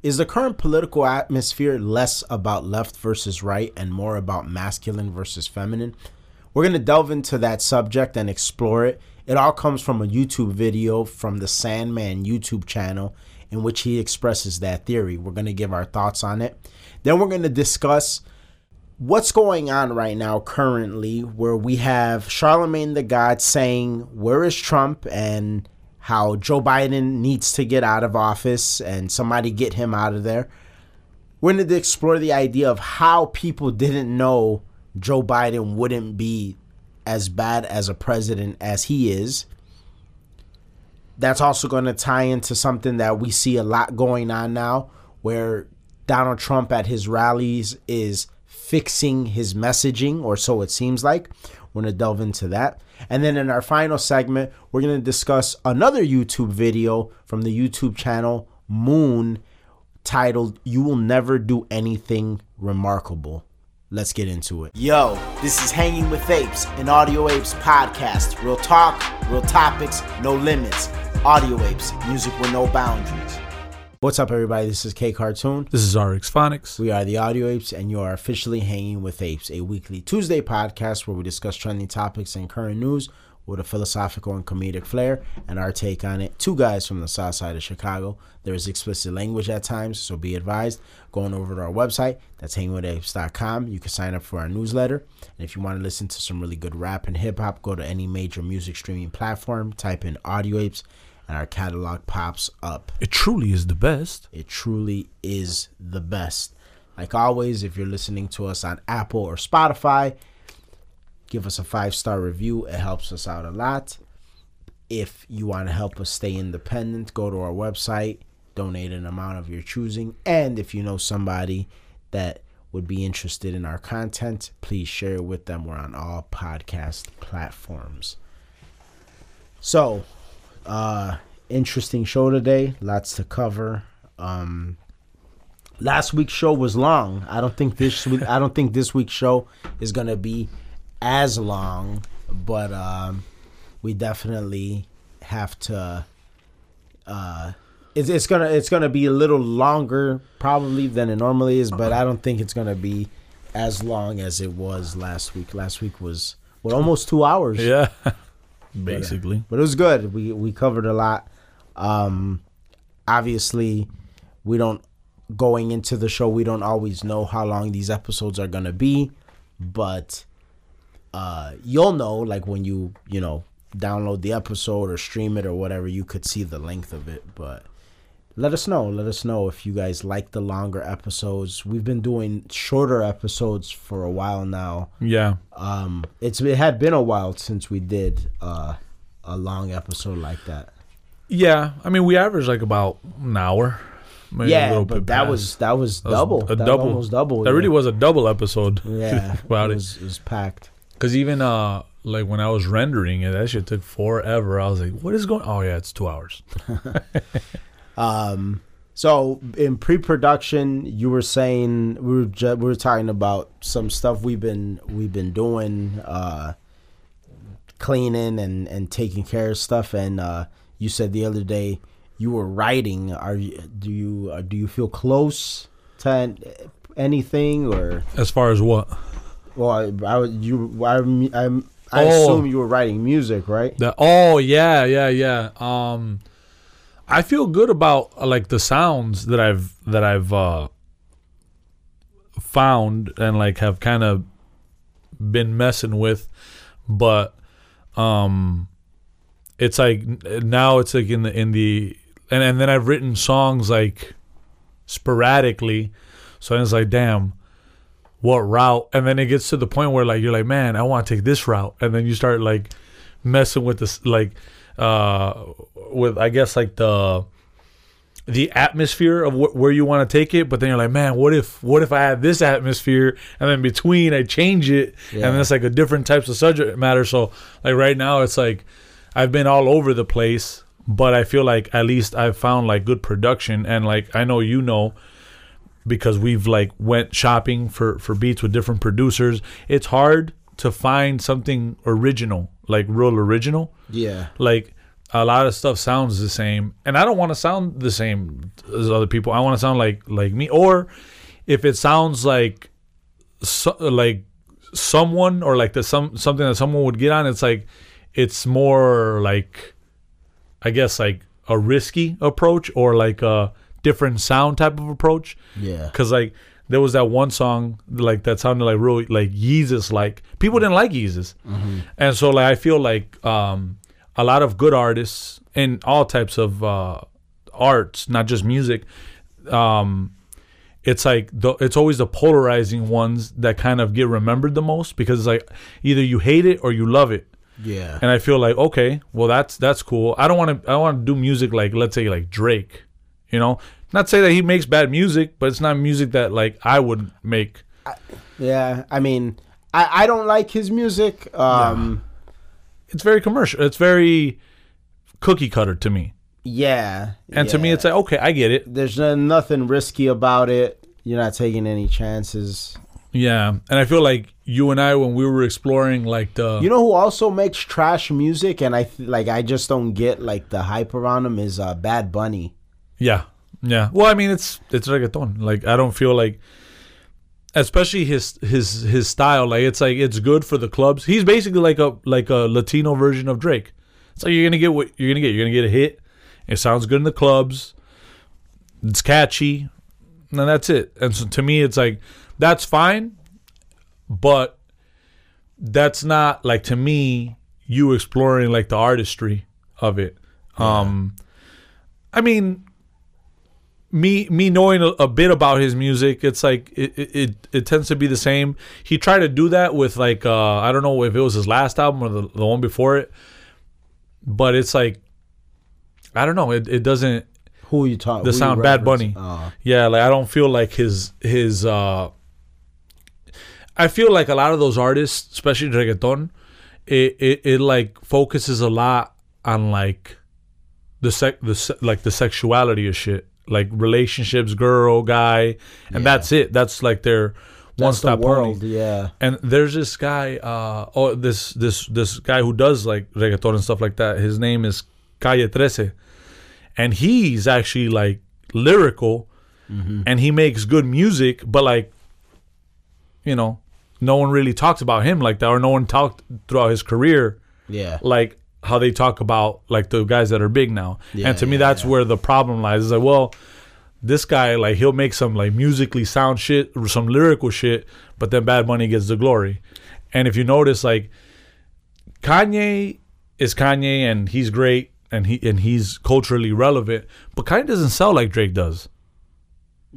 Is the current political atmosphere less about left versus right and more about masculine versus feminine? We're going to delve into that subject and explore it. It all comes from a YouTube video from the Sandman YouTube channel in which he expresses that theory. We're going to give our thoughts on it. Then we're going to discuss what's going on right now currently where we have Charlamagne Tha God saying, Where is Trump? and how Joe Biden needs to get out of office and somebody get him out of there. We're going to explore the idea of how people didn't know Joe Biden wouldn't be as bad as a president as he is. That's also going to tie into something that we see a lot going on now where Donald Trump at his rallies is fixing his messaging, or so it seems like. We're going to delve into that. And then in our final segment, we're going to discuss another YouTube video from the YouTube channel Moon titled You Will Never Do Anything Remarkable. Let's get into it. Yo, this is Hanging with Apes, an Audio Apes podcast. Real talk, real topics, no limits. Audio Apes, music with no boundaries. What's up, everybody? This is K Cartoon. This is RX Phonics. We are the Audio Apes, and you are officially hanging with Apes, a weekly Tuesday podcast where we discuss trending topics and current news with a philosophical and comedic flair and our take on it. Two guys from the south side of Chicago. There is explicit language at times, so be advised. Going over to our website, that's hangingwithapes.com. You can sign up for our newsletter. And if you want to listen to some really good rap and hip hop, go to any major music streaming platform, type in Audio Apes and our catalog pops up. It truly is the best. It truly is the best. Like always, if you're listening to us on Apple or Spotify, give us a five star review. It helps us out a lot. If you want to help us stay independent, go to our website, donate an amount of your choosing. And if you know somebody that would be interested in our content, please share it with them. We're on all podcast platforms. So, uh, interesting show today. Lots to cover. Um, last week's show was long. I don't think this week. I don't think this week's show is gonna be as long, but um, we definitely have to. Uh, it's, it's gonna it's gonna be a little longer probably than it normally is, but I don't think it's gonna be as long as it was last week. Last week was what almost two hours. Yeah. Basically. But it was good. We we covered a lot. Um, obviously, we don't going into the show. We don't always know how long these episodes are gonna be, but uh, you'll know like when you you know download the episode or stream it or whatever. You could see the length of it, but let us know. Let us know if you guys like the longer episodes. We've been doing shorter episodes for a while now. Yeah. Um, it's it had been a while since we did uh, a long episode like that. Yeah. I mean, we average like about an hour. maybe a yeah, little but bit that past. was that was That was double. A That was double. almost double. That yeah. really was a double episode. Yeah, about it it. it was packed. Because even uh, like when I was rendering it, that shit took forever. I was like, "What is going?" Oh yeah, it's two hours. Um, so in pre-production, you were saying we were ju- we were talking about some stuff we've been we've been doing, uh, cleaning and and taking care of stuff. And uh, you said the other day you were writing. Are you do you uh, do you feel close to an- anything or? As far as what? Well, I, I would- you I I, I Oh. assume you were writing music, right? The oh yeah yeah yeah. Um, I feel good about uh, like the sounds that I've that I've uh found and like have kind of been messing with, but um, it's like now it's like in the in the and and then I've written songs like sporadically, so it's like damn. What route? And then it gets to the point where like you're like, man, I want to take this route, and then you start like messing with this like uh with I guess like the the atmosphere of wh- where you want to take it but then you're like man what if what if I had this atmosphere and then between I change it? And Yeah. then it's like a different types of subject matter. So like right now it's like I've been all over the place but I feel like at least I've found like good production. And like I know you know because we've like went shopping for for beats with different producers. It's hard to find something original like real original Yeah. like a lot of stuff sounds the same, and I don't want to sound the same as other people. I want to sound like like me, or if it sounds like so, like someone or like the some something that someone would get on, it's like it's more like I guess like a risky approach or like a different sound type of approach. Yeah. Because like there was that one song like that sounded like really like Yeezus like people didn't like Yeezus, and so like I feel like um a lot of good artists in all types of uh arts, not just music, um it's like the, it's always the polarizing ones that kind of get remembered the most because it's like either you hate it or you love it Yeah. and I feel like okay, well that's that's cool. I don't want to I want to do music like let's say like Drake, you know. Not say that he makes bad music, but it's not music that like I would make. yeah. I mean, I, I don't like his music. Um, It's very commercial. It's very cookie cutter to me. yeah. And to me, it's like okay, I get it. there's no, nothing risky about it. You're not taking any chances. Yeah, and I feel like you and I when we were exploring like the You know who also makes trash music, and I th- like I just don't get like the hype around him is uh, Bad Bunny. Yeah, yeah. Well, I mean, it's it's reggaeton. Like I don't feel like, especially his his his style. Like it's like it's good for the clubs. He's basically like a like a Latino version of Drake. So you're gonna get what you're gonna get. You're gonna get a hit. It sounds good in the clubs. It's catchy, and that's it. And so to me, it's like that's fine, but that's not like to me you exploring like the artistry of it. Um, I mean, me me knowing a, a bit about his music, it's like it, it it it tends to be the same. He tried to do that with like uh I don't know if it was his last album or the, the one before it, but it's like I don't know. It it doesn't Who you talking? the sound Bad Bunny. Oh, Yeah, like I don't feel like his his uh I feel like a lot of those artists, especially reggaeton, it it, it like focuses a lot on like the sec the se- like the sexuality of shit. Like relationships, girl, guy, and that's it. That's like their one stop world. party. Yeah. And there's this guy, uh, oh, this this this guy who does like reggaeton and stuff like that. His name is Calle Trece, and he's actually like lyrical, and he makes good music. But like, you know, no one really talks about him like that, or no one talked throughout his career Yeah. like how they talk about like the guys that are big now. Yeah, and to me, that's yeah. where the problem lies. Is like, well, this guy like he'll make some like musically sound shit, or some lyrical shit, but then Bad Bunny gets the glory. And if you notice, like Kanye is Kanye, and he's great, and he and he's culturally relevant, but Kanye doesn't sell like Drake does.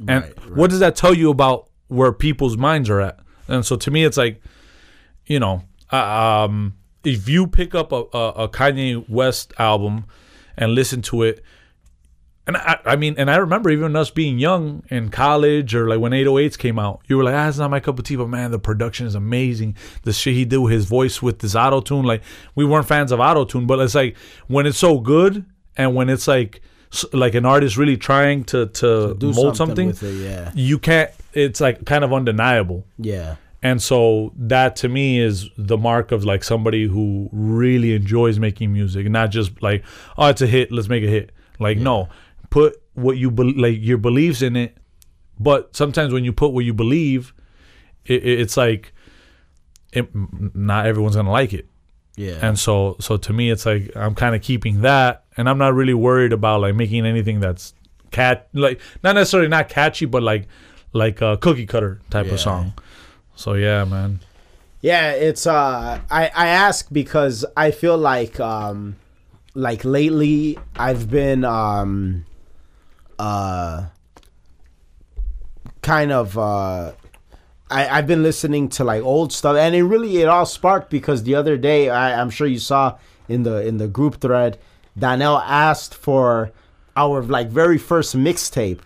And Right, what does that tell you about where people's minds are at? And so to me, it's like, you know, uh, um, if you pick up a, a, a Kanye West album and listen to it, and I, I mean, and I remember even us being young in college or like when 808s came out, you were like, ah, it's not my cup of tea, but man, the production is amazing. The shit he did with his voice with this auto tune, like we weren't fans of auto tune, but it's like when it's so good and when it's like like an artist really trying to to, Do mold something, with it. Yeah. you can't. It's like kind of undeniable. Yeah. And so that to me is the mark of like somebody who really enjoys making music, not just like, oh, it's a hit, let's make a hit. Like, no, put what you bel like your beliefs in it. But sometimes when you put what you believe, it, it- it's like, it, not everyone's gonna like it. Yeah. And so, so to me, it's like I'm kind of keeping that, and I'm not really worried about like making anything that's cat like not necessarily not catchy, but like like a cookie cutter type Yeah. of song. So yeah, man. Yeah, it's uh I I ask because I feel like um like lately I've been um uh kind of uh I, I've been listening to like old stuff and it really it all sparked because the other day I, I'm sure you saw in the in the group thread Donnell asked for our like very first mixtape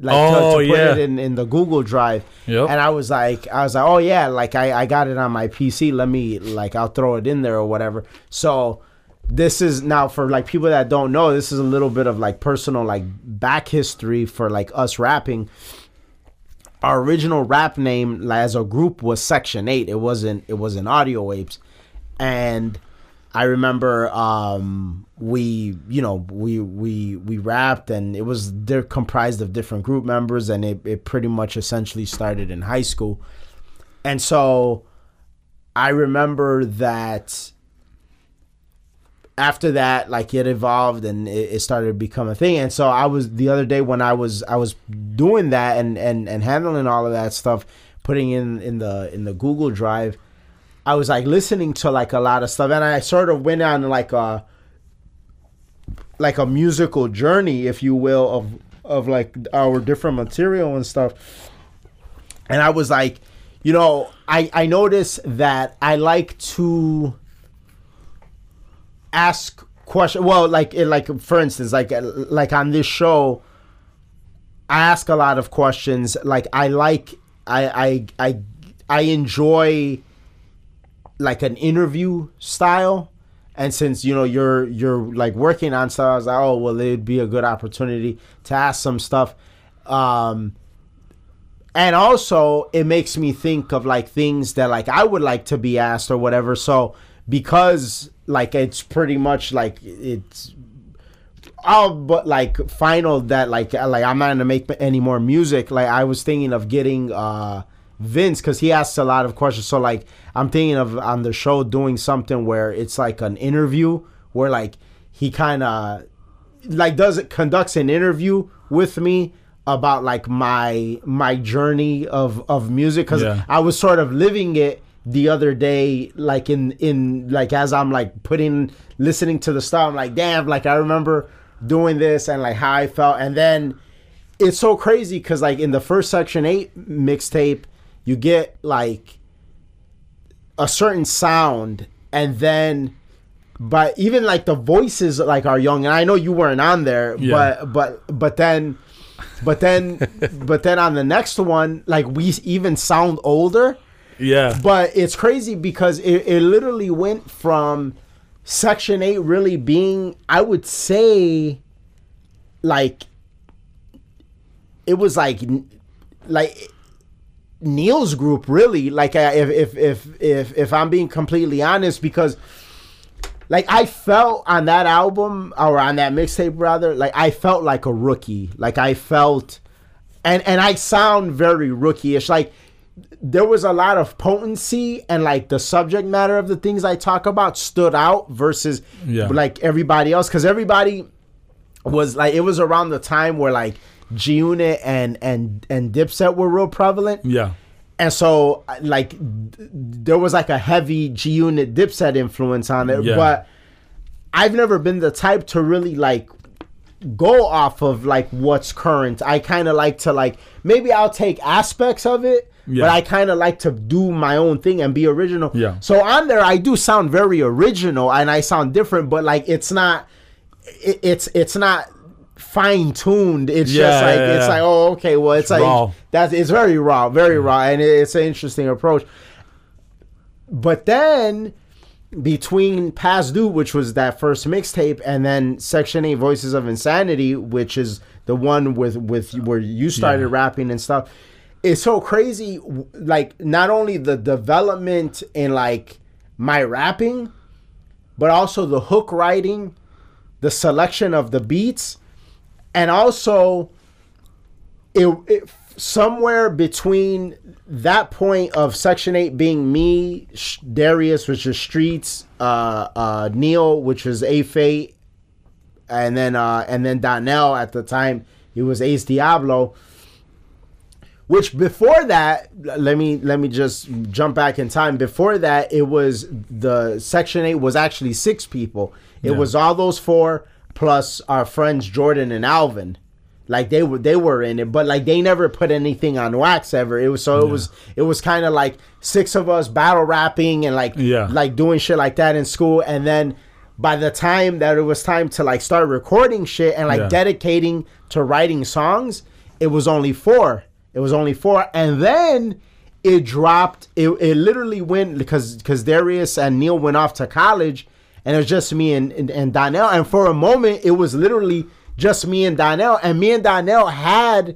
like to- Oh, to, put yeah. it in, in the Google Drive Yep. and I was like, I was like, oh yeah, like I, I got it on my PC. Let me like I'll throw it in there or whatever. So this is now for like people that don't know. This is a little bit of like personal like back history for like us rapping. Our original rap name like, as a group was Section Eight. It wasn't. It wasn't Audio Apes, and I remember um, we, you know, we we we rapped, and it was they're comprised of different group members, and it, it pretty much essentially started in high school, and so I remember that after that, like it evolved and it, it started to become a thing. And so I was the other day when I was I was doing that and and and handling all of that stuff, putting in in the in the Google Drive. I was like listening to like a lot of stuff, and I sort of went on like a like a musical journey, if you will, of of like our different material and stuff. And I was like, you know, I I noticed that I like to ask question. Well, like it, like for instance, like eh, like on this show, I ask a lot of questions. Like I like I I I I enjoy like an interview style. And since you know you're you're like working on stuff, I was like, oh well, it'd be a good opportunity to ask some stuff. Um, and also it makes me think of like things that like I would like to be asked or whatever. So because like it's pretty much like it's all but like final that like like I'm not gonna make any more music. Like I was thinking of getting uh Vince because he asks a lot of questions. So like I'm thinking of on the show doing something where it's like an interview where like he kind of like does it conducts an interview with me about like my my journey of of music because Yeah. I was sort of living it the other day like in in like as I'm like putting listening to the stuff I'm like damn like I remember doing this and like how I felt and then it's so crazy because like in the first section 8 mixtape you get like a certain sound and then but even like the voices like are young and I know you weren't on there Yeah. but but but then but then but then on the next one like we even sound older Yeah. but it's crazy because it, it literally went from section 8 really being i would say like it was like like neil's group really like if if if if, if i'm being completely honest because like I felt on that album or on that mixtape rather, like I felt like a rookie. Like I felt and and I sound very rookie-ish. Like there was a lot of potency and like the subject matter of the things I talk about stood out versus Yeah. like everybody else cuz everybody was like it was around the time where like G Unit and and and Dipset were real prevalent. Yeah. And so, like, there was like a heavy G Unit Dipset influence on it, Yeah. but I've never been the type to really like go off of like what's current. I kind of like to like maybe I'll take aspects of it, Yeah. but I kind of like to do my own thing and be original. Yeah. So on there, I do sound very original and I sound different, but like it's not, it, it's it's not fine tuned. It's Yeah, just like yeah, it's yeah. like oh okay, well it's, like raw. that's it's very raw, very mm. raw, and it's an interesting approach. But then between Past Due, which was that first mixtape, and then Section Eight Voices of Insanity, which is the one with with where you started rapping and stuff, it's so crazy. Like not only the development in like my rapping, but also the hook writing, the selection of the beats, and also it, it somewhere between that point of section 8 being me Sh- darius which is streets uh uh neil which was a fate and then uh and then donnell at the time he was ace diablo which before that let me let me just jump back in time before that it was the section 8 was actually six people it Yeah. was all those four plus our friends jordan and alvin. Like they were they were in it but like they never put anything on wax ever. It was so it was it was kind of like six of us battle rapping and like Yeah. like doing shit like that in school. And then by the time that it was time to like start recording shit and like Yeah. dedicating to writing songs it was only four. It was only four. And then it dropped it, it literally went because because darius and neil went off to college and it was just me and, and and donnell and for a moment it was literally just me and donnell and me and donnell had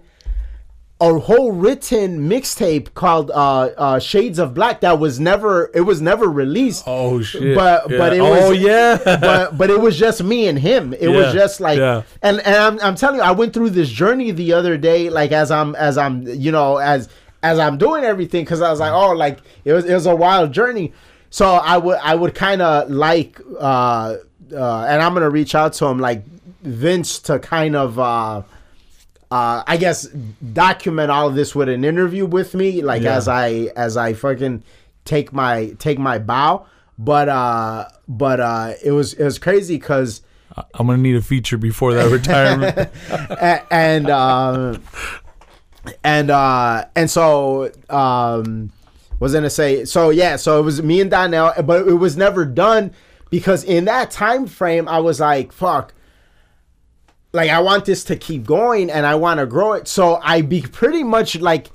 a whole written mixtape called uh, uh, Shades of Black that was never it was never released. Oh shit! But Yeah. but it was oh was yeah. but but it was just me and him. It was just like yeah. and and I'm I'm telling you, I went through this journey the other day, like as I'm as I'm you know as as I'm doing everything because I was like, oh, like it was it was a wild journey. So I would I would kind of like uh uh and I'm gonna reach out to him like Vince to kind of uh uh, I guess document all of this with an interview with me, like Yeah. as I as I fucking take my take my bow. But uh, but uh, it was it was crazy because I'm gonna need a feature before that retirement. and uh, and uh, and so um, was gonna say so yeah so it was me and Donnell, but it was never done because in that time frame I was like fuck. Like I want this to keep going and I want to grow it. So I be pretty much like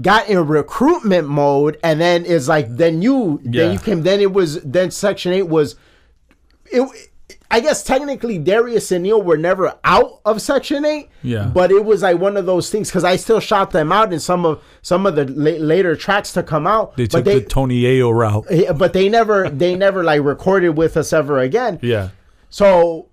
got in recruitment mode and then it's like then you Yeah. then you came then it was then section 8 was it I guess technically Darius and Neil were never out of Section Eight. Yeah. But it was like one of those things because I still shot them out in some of some of the la- later tracks to come out. they took they, the Tony Yayo route. but they never they never like recorded with us ever again. Yeah. So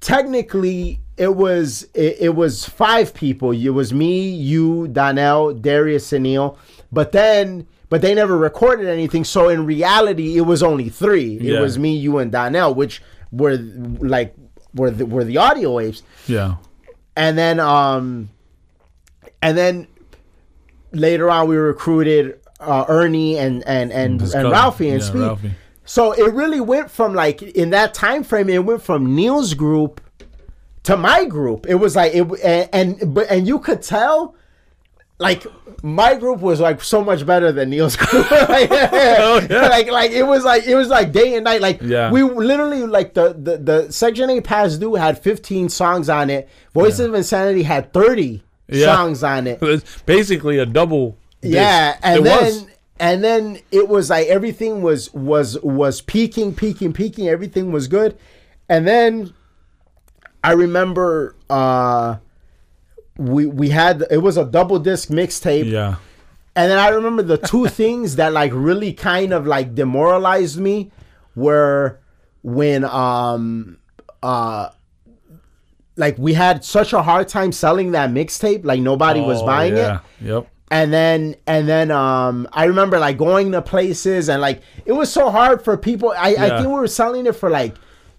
technically it was it, it was five people. It was me, you, Donnell, Darius, and Neil. But then but they never recorded anything. So in reality it was only three. It Yeah. was me, you, and Donnell, which were like were the, were the audio waves. Yeah. And then um and then later on we recruited uh, Ernie and and and, and. Ralphie and Yeah, Speed. Ralphie. So it really went from like in that time frame, it went from Neil's group to my group. It was like it and, and but and you could tell like my group was like so much better than Neil's group. like, like like it was like it was like day and night. Like Yeah. we literally like the the, the section eight past due had 15 songs on it. Voices of Insanity had 30 Yeah. songs on it. It's basically a double. disc. Yeah, and it then was. and then it was like everything was was was peaking, peaking, peaking. Everything was good, and then I remember uh we we had it was a double disc mixtape, Yeah. and then I remember the two things that like really kind of like demoralized me were when um uh like we had such a hard time selling that mixtape, like nobody was Oh, buying it. Yep. and then and then um i remember like going to places and like it was so hard for people i, I think we were selling it for like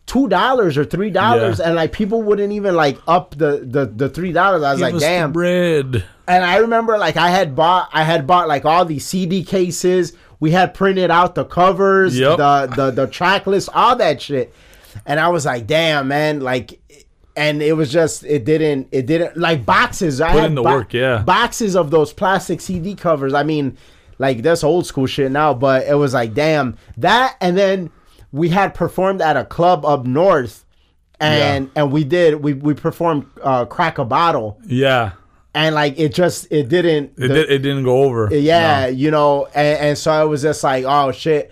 two dollars or three dollars Yeah. and like people wouldn't even like up the the, the three dollars i was Give like damn bread. and i remember like i had bought i had bought like all these cd cases we had printed out the covers Yep. the the the track list all that shit and i was like damn man like and it was just it didn't it didn't like boxes i Put had in the work, yeah. boxes of those plastic cd covers i mean like that's old school shit now but it was like damn that and then we had performed at a club up north and and we did we we performed uh crack a bottle Yeah. and like it just it didn't It, the- did, it didn't go over. yeah No. you know and, and so i was just like oh shit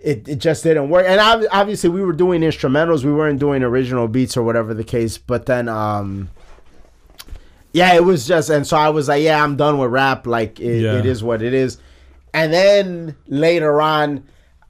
it, it just didn't work and ob- obviously we were doing instrumentals we weren't doing original beats or whatever the case but then um yeah it was just and so i was like yeah i'm done with rap like it, Yeah. it is what it is and then later on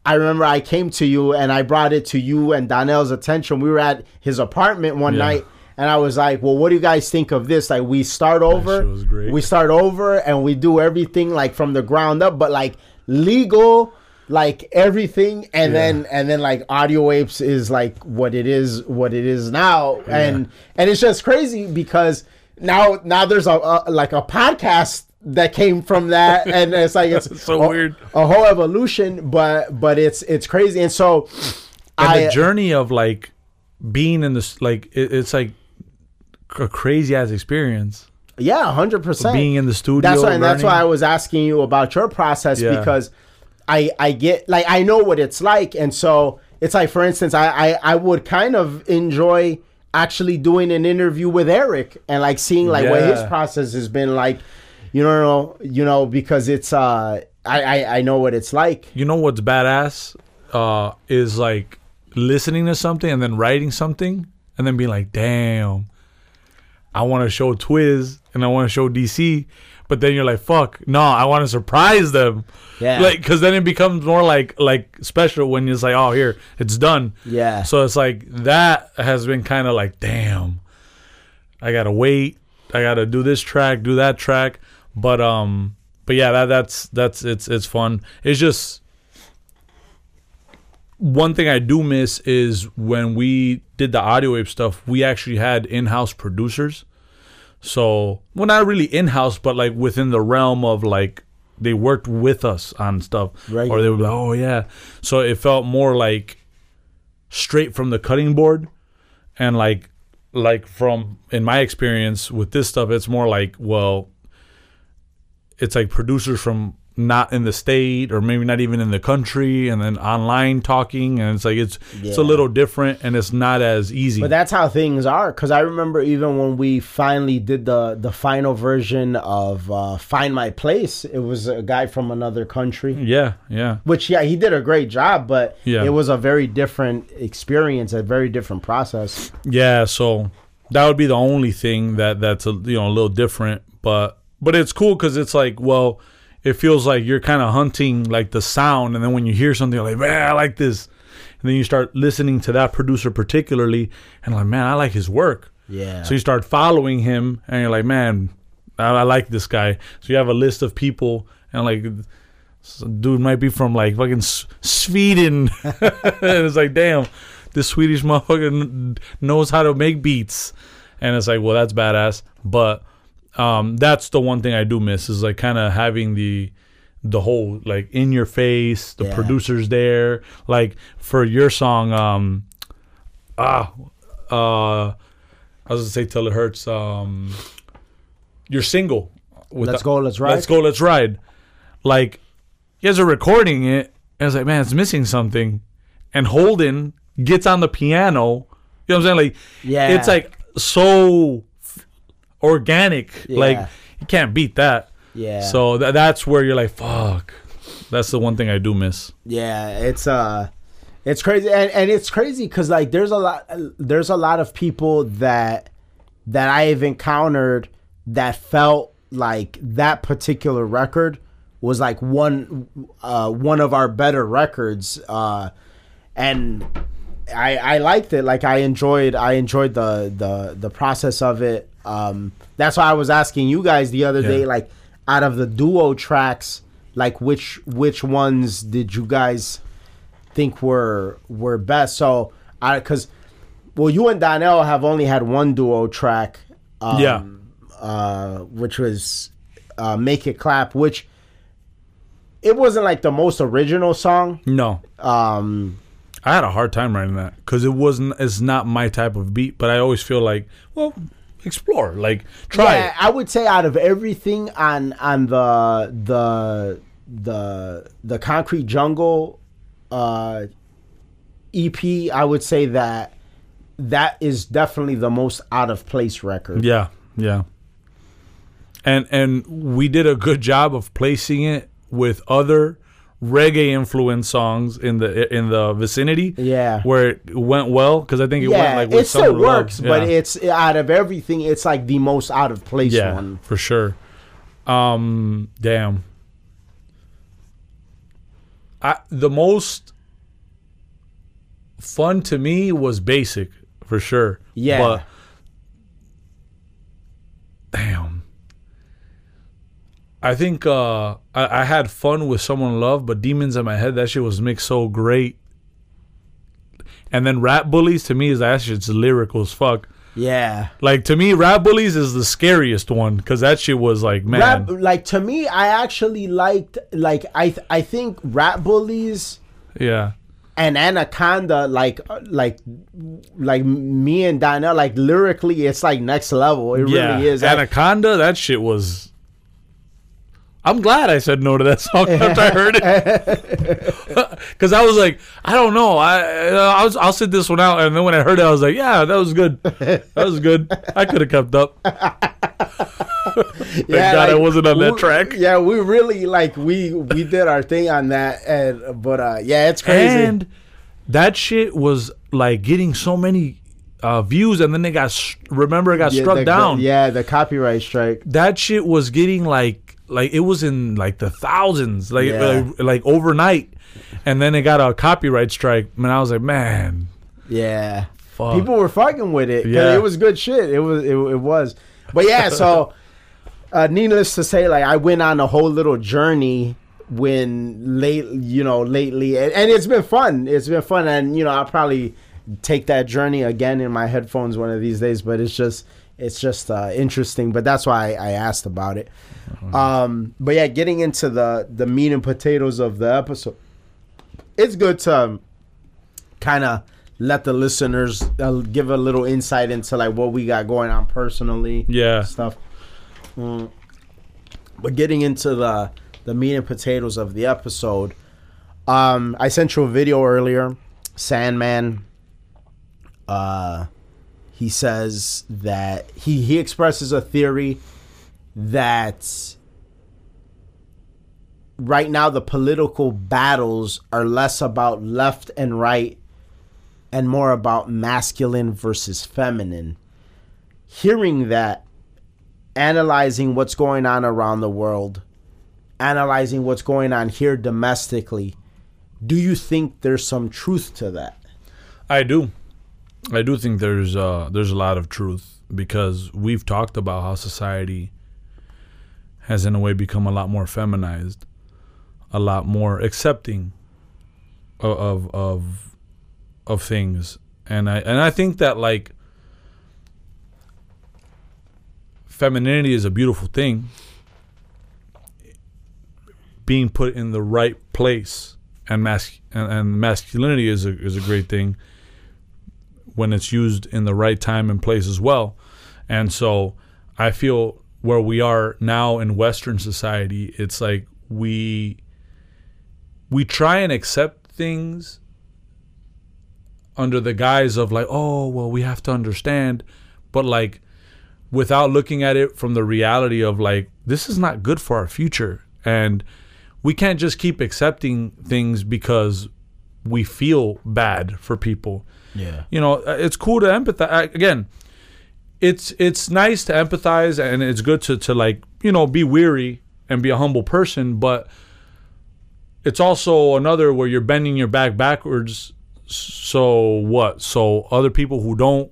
i remember i came to you and i brought it to you and donnell's attention we were at his apartment one Yeah. night and i was like well what do you guys think of this like we start over shit was great. we start over and we do everything like from the ground up but like legal like everything and Yeah. then and then like audio apes is like what it is what it is now and and it's just crazy because now now there's a, a like a podcast that came from that and it's like it's so a, weird. a whole evolution but but it's it's crazy and so And I the journey of like being in this, like, it, it's like a crazy ass experience. yeah 100% Being in the studio. That's why, and that's why I was asking you about your process Yeah. because I I get like I know what it's like, and so it's like for instance, I, I I would kind of enjoy actually doing an interview with Eric and like seeing like what his process has been like, you know, you know because it's uh I I, I know what it's like. you know what's badass uh is like listening to something and then writing something and then being like damn I want to show Twiz and I want to show DC, but then you're like, fuck, no, I want to surprise them. Yeah. Like, because then it becomes more like like special when it's like, oh, here, it's done. Yeah. So it's like that has been kind of like, damn, I gotta wait. I gotta do this track, do that track. But um, but yeah, that that's that's it's it's fun. It's just one thing I do miss is when we did the audio wave stuff. We actually had in-house producers. So well, not really in-house, but like within the realm of like they worked with us on stuff, Right. or they were like, oh yeah. So it felt more like straight from the cutting board, and like like from in my experience with this stuff, it's more like well, it's like producers from not in the state or maybe not even in the country and then online talking and it's like it's it's a little different and it's not as easy But that's how things are. Because I remember even when we finally did the the final version of uh, "Find My Place," it was a guy from another country. yeah yeah Which yeah, he did a great job, but Yeah. it was a very different experience, a very different process. Yeah, so that would be the only thing that that's a, you know a little different, but but it's cool because it's like well, it feels like you're kind of hunting like the sound, and then when you hear something you're like man, I like this, and then you start listening to that producer particularly, and like man, I like his work. Yeah. So you start following him, and you're like man, I, I like this guy. So you have a list of people, and like. Dude might be from like fucking Sweden, and it's like, damn, this Swedish motherfucker knows how to make beats, and it's like, well, that's badass. But um, that's the one thing I do miss is like kind of having the the whole like in your face, the Yeah. producers there. Like for your song, um, ah, uh, I was gonna say till it hurts. Um, your single. With Let's the- go, let's ride. Let's go, let's ride. Like you guys are recording it, and it's like, man, it's missing something. And Holden gets on the piano. You know what I'm saying? Like, Yeah. it's like so organic. Like, you can't beat that. Yeah. So tha that's where you're like, fuck. That's the one thing I do miss. Yeah, it's uh it's crazy and, and it's crazy cuz like there's a lot there's a lot of people that that I've encountered that felt like that particular record was like one uh one of our better records uh and I I liked it like I enjoyed I enjoyed the the the process of it um that's why I was asking you guys the other Yeah. day like out of the duo tracks like which which ones did you guys think were were best so I cuz well you and Donnell have only had one duo track um, Yeah. uh which was uh make it clap which it wasn't like the most original song No. um I had a hard time writing that because it wasn't. It's not my type of beat. But I always feel like, well, explore, like try yeah. I would say out of everything on on the the the the Concrete Jungle uh, EP, I would say that that is definitely the most out of place record. Yeah, yeah. And and we did a good job of placing it with other reggae influenced songs in the in the vicinity. Yeah. where it went well because I think it went like with it still works, but Yeah. it's out of everything, it's like the most out of place yeah one. for sure. Um, damn. I the most fun to me was basic for sure. Yeah. but damn. I think uh, I, I had fun with someone love, but demons in my head that shit was mixed so great. And then rap bullies to me is that shit's lyrical as fuck. Yeah. Like to me, rap bullies is the scariest one because that shit was like man. Rap, like to me, I actually liked like I th- I think rap bullies yeah, and Anaconda, like uh, like like me and Donnell, like lyrically, it's like next level. It yeah. really is. Anaconda, that shit was. I'm glad I said no to that song after I heard it, because I was like, I don't know, I I was I'll sit this one out, and then when I heard it, I was like, yeah, that was good, that was good. I could have kept up. Thank God I wasn't on that we- track. Yeah, we really like we we did our thing on that, and but uh yeah, it's crazy. And that shit was like getting so many uh, views, and then they got remember it got Yeah, struck the- down. the- yeah, the copyright strike. That shit was getting like like it was in like the thousands, like Yeah. like, like overnight, and then it got a copyright strike. and I was like, man, Yeah. fuck. People were fucking with it. Yeah. It was good shit. It was it, it was. But yeah, so uh needless to say, like I went on a whole little journey when late you know, lately and, and it's been fun. It's been fun and you know, I'll probably take that journey again in my headphones one of these days, but it's just it's just uh interesting. But that's why I, I asked about it. Um but yeah, getting into the the meat and potatoes of the episode. It's good to um, kind of let the listeners uh, give a little insight into like what we got going on personally yeah, stuff Mm. but getting into the the meat and potatoes of the episode um i sent you a video earlier sandman uh he says that he he expresses a theory that right now the political battles are less about left and right and more about masculine versus feminine. Hearing that, analyzing what's going on around the world, analyzing what's going on here domestically, do you think there's some truth to that? I do. I do think there's uh there's a lot of truth because we've talked about how society has in a way become a lot more feminized, a lot more accepting of of of, of things. And I and I think that like femininity is a beautiful thing being put in the right place and mas- and, and masculinity is a is a great thing when it's used in the right time and place as well. And so I feel where we are now in Western society, it's like we we try and accept things under the guise of like, oh well, we have to understand, but like without looking at it from the reality of like this is not good for our future. And we can't just keep accepting things because we feel bad for people Yeah. you know uh, it's cool to empathize again it's it's nice to empathize and it's good to to like you know be weary and be a humble person but it's also another where you're bending your back backwards so what so other people who don't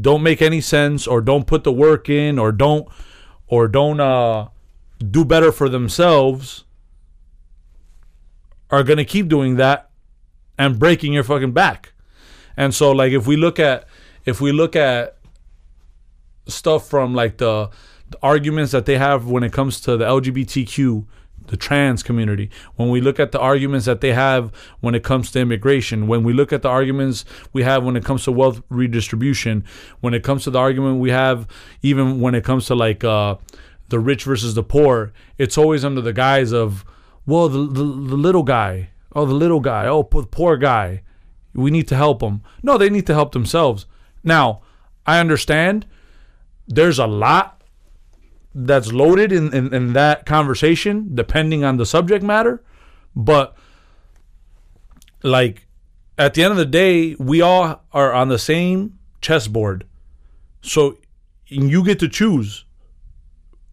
don't make any sense or don't put the work in or don't or don't uh do better for themselves are going to keep doing that and breaking your fucking back. And so like if we look at if we look at stuff from like the, the arguments that they have when it comes to the LGBTQ the trans community when we look at the arguments that they have when it comes to immigration when we look at the arguments we have when it comes to wealth redistribution when it comes to the argument we have even when it comes to like uh the rich versus the poor it's always under the guise of well the, the, the little guy oh the little guy. Oh the poor guy. We need to help them no they need to help themselves. Now i understand there's a lot that's loaded in, in, in that conversation depending on the subject matter. But like at the end of the day we all are on the same chessboard. So you get to choose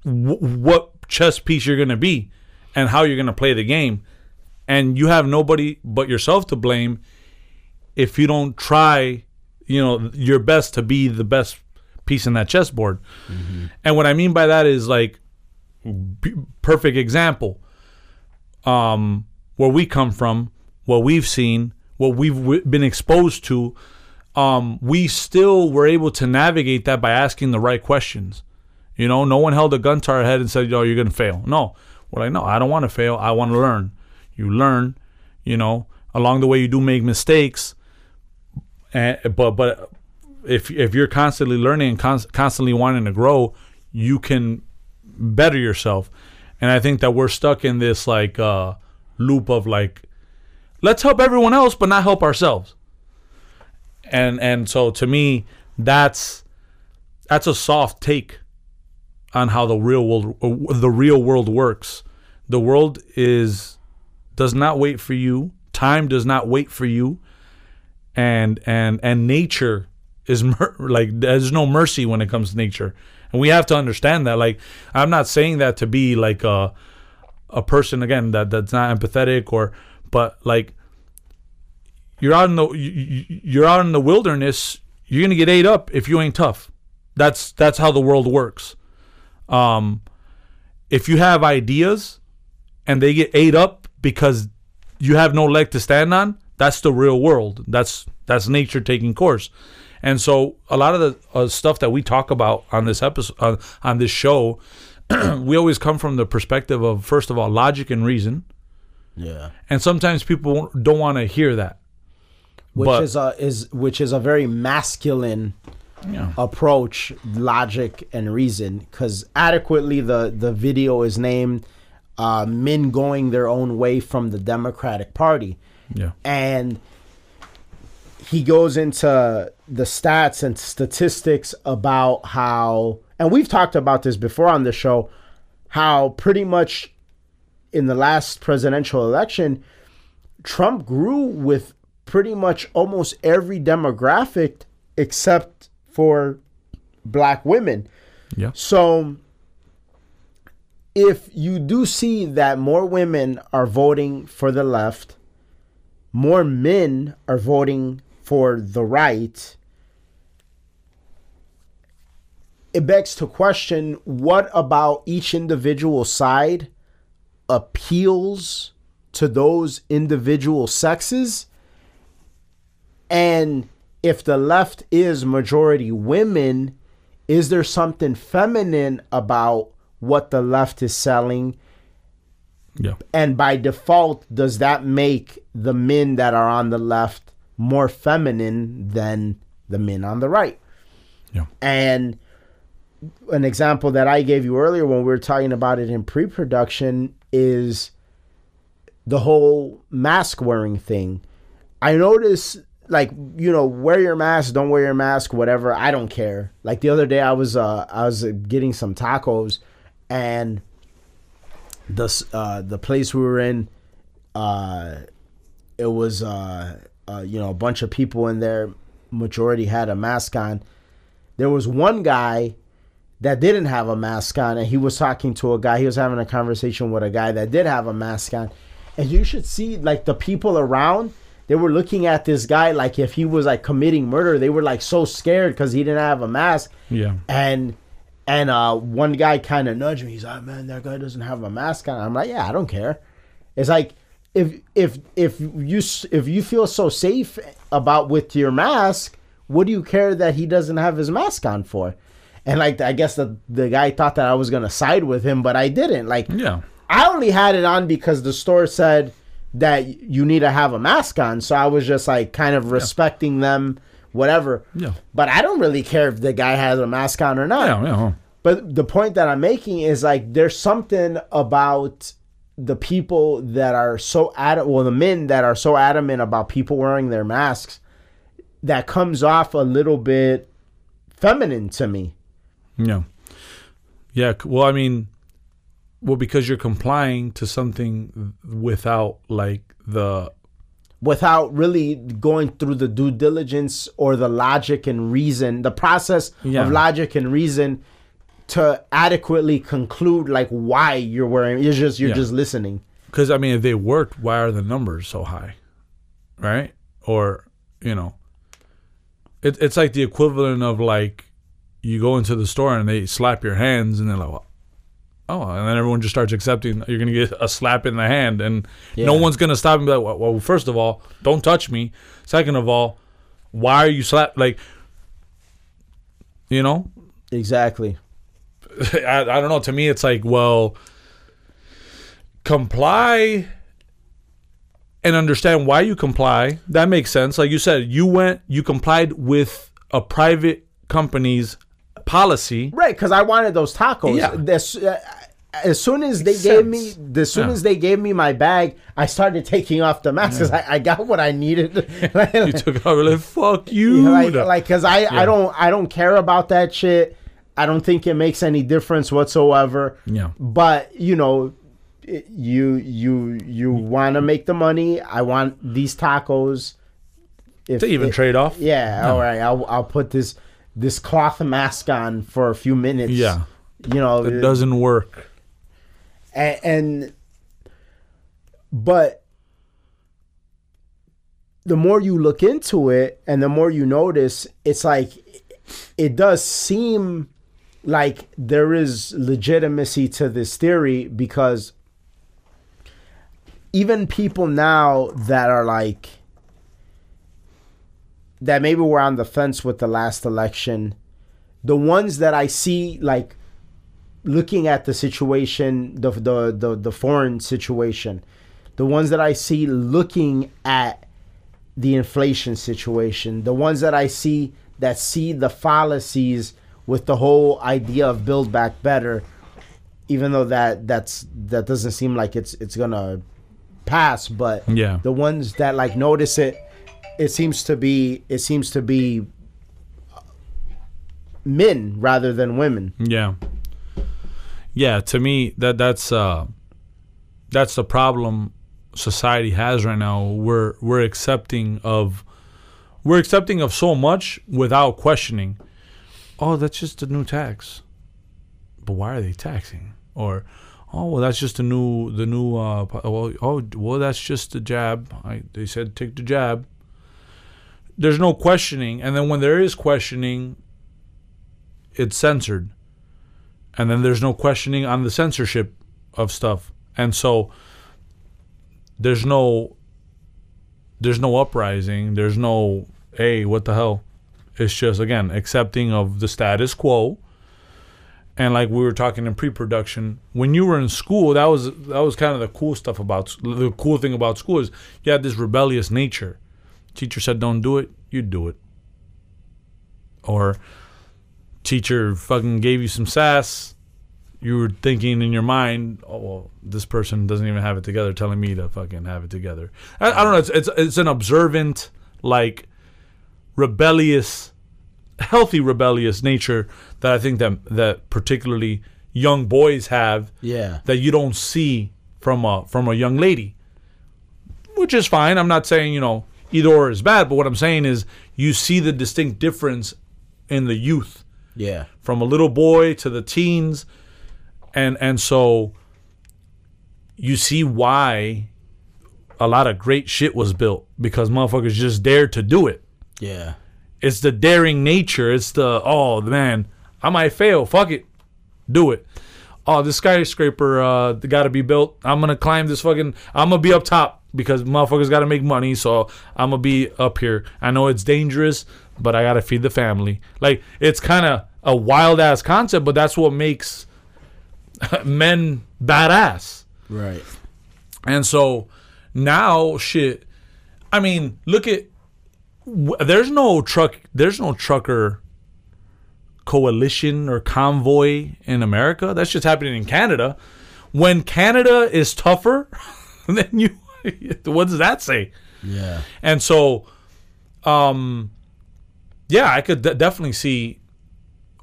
wh- what chess piece you're going to be and how you're going to play the game and you have nobody but yourself to blame if you don't try you know your best to be the best piece in that chessboard. And what i mean by that is like p- perfect example. Um where we come from what we've seen what we've w- been exposed to um we still were able to navigate that by asking the right questions. You know no one held a gun to our head and said yo you're gonna fail. No. We're like no i don't want to fail. I want to learn you learn you know along the way you do make mistakes and but but if if you're constantly learning and cons- constantly wanting to grow you can better yourself. And i think that we're stuck in this like uh loop of like let's help everyone else but not help ourselves. And and so to me that's that's a soft take on how the real world the real world works. The world is does not wait for you time does not wait for you and and and nature is mer- like there's no mercy when it comes to nature, and we have to understand that. Like, I'm not saying that to be like a a person again that that's not empathetic or, but like you're out in the you- you- you're out in the wilderness. You're gonna get ate up if you ain't tough. That's that's how the world works. Um, if you have ideas and they get ate up because you have no leg to stand on, that's the real world. That's that's nature taking course. And so a lot of the uh, stuff that we talk about on this episode uh, on this show, we always come from the perspective of first of all logic and reason, Yeah. and sometimes people don't want to hear that. Which But- is a is which is a very masculine Yeah. approach, logic and reason. Because adequately, the the video is named uh, "Men Going Their Own Way from the Democratic Party," Yeah. and he goes into the stats and statistics about how, and we've talked about this before on the show, how pretty much in the last presidential election, Trump grew with pretty much almost every demographic except for black women. Yeah. So if you do see that more women are voting for the left, more men are voting for the right, it begs to question what about each individual side appeals to those individual sexes? And if the left is majority women, is there something feminine about what the left is selling? Yeah. And by default, does that make the men that are on the left more feminine than the men on the right? Yeah. And an example that I gave you earlier when we were talking about it in pre production is the whole mask wearing thing. I notice, like, you know, wear your mask, don't wear your mask, whatever. I don't care. Like the other day, I was uh, I was uh, getting some tacos, and the uh, the place we were in, uh, it was uh, uh, you know a bunch of people in there. Majority had a mask on. There was one guy that didn't have a mask on, and he was talking to a guy. He was having a conversation with a guy that did have a mask on, and you should see like the people around. They were looking at this guy like if he was like committing murder. They were like so scared because he didn't have a mask Yeah. and and uh one guy kind of nudged me. He's like man that guy doesn't have a mask on. I'm like yeah i don't care. It's like if if if you if you feel so safe about with your mask what do you care that he doesn't have his mask on for? And like i guess the the guy thought that i was gonna side with him but i didn't. Like Yeah. I only had it on because the store said that you need to have a mask on. So I was just like kind of respecting them, whatever. Yeah. But I don't really care if the guy has a mask on or not. Yeah. Yeah. But the point that I'm making is like there's something about the people that are so adamant, well, the men that are so adamant about people wearing their masks that comes off a little bit feminine to me. Yeah. Yeah. Well, I mean, well, because you're complying to something without like the without really going through the due diligence or the logic and reason, the process Yeah. of logic and reason to adequately conclude like why you're wearing. You're just you're Yeah. just listening. because I mean, if they worked, why are the numbers so high, right? Or you know, it, it's like the equivalent of like you go into the store and they slap your hands and they're like, well, oh, and then everyone just starts accepting you're gonna get a slap in the hand, and no one's gonna stop and be like, well, well, first of all, don't touch me. Second of all, why are you slap like, you know? Exactly. I, I don't know. To me, it's like, well, comply and understand why you comply. That makes sense. Like you said, you went, you complied with a private company's policy. Right, because I wanted those tacos. Yeah. This, uh, as soon as they Makes gave me, as soon Yeah. as they gave me my bag, I started taking off the mask because I, I got what I needed. You took it over like, fuck you. like like because I I don't I don't care about that shit. I don't think it makes any difference whatsoever. Yeah. But you know, it- you you you want to make the money. I want these tacos. if To even it- trade off. Yeah, all right. I'll I'll put this this cloth mask on for a few minutes. Yeah. you know It doesn't work. And, and but the more you look into it and the more you notice it's like it does seem like there is legitimacy to this theory because even people now that are like that maybe were on the fence with the last election the ones that i see like looking at the situation, the, the the the foreign situation, the ones that I see looking at the inflation situation, the ones that I see that see the fallacies with the whole idea of build back better, even though that that's that doesn't seem like it's it's gonna pass, but Yeah. the ones that like notice it, it seems to be it seems to be men rather than women. Yeah. Yeah, to me that that's uh that's the problem society has right now. We're we're accepting of we're accepting of so much without questioning. Oh, that's just a new tax. But why are they taxing? Or oh, well that's just a new the new uh well oh well that's just a jab. I they said take the jab. There's no questioning and then when there is questioning it's censored and then there's no questioning on the censorship of stuff. And so there's no there's no uprising. There's no hey what the hell? It's just again accepting of the status quo. And like we were talking in pre-production when you were in school that was that was kind of the cool stuff about the cool thing about school is you had this rebellious nature. Teacher said don't do it. You do it. Or teacher fucking gave you some sass, you were thinking in your mind, oh well, this person doesn't even have it together, telling me to fucking have it together. I, I don't know. It's it's it's an observant, like rebellious, healthy rebellious nature that I think that that particularly young boys have Yeah. that you don't see from a from a young lady, which is fine. I'm not saying you know either or is bad, but what I'm saying is you see the distinct difference in the youth Yeah. from a little boy to the teens. And and so you see why a lot of great shit was built because motherfuckers just dared to do it. Yeah. it's the daring nature. It's the oh man i might fail. Fuck it. Do it. Oh this skyscraper uh got to be built. I'm gonna climb this fucking i'm gonna be up top because motherfuckers gotta make money so i'm gonna be up here i know it's dangerous but i gotta feed the family like it's kind of a wild ass concept but that's what makes men badass Right. and so now shit I mean, look at w- there's no truck there's no trucker coalition or convoy in America. That's just happening in Canada. When Canada is tougher, than you what does that say? Yeah. And so um yeah, I could de- definitely see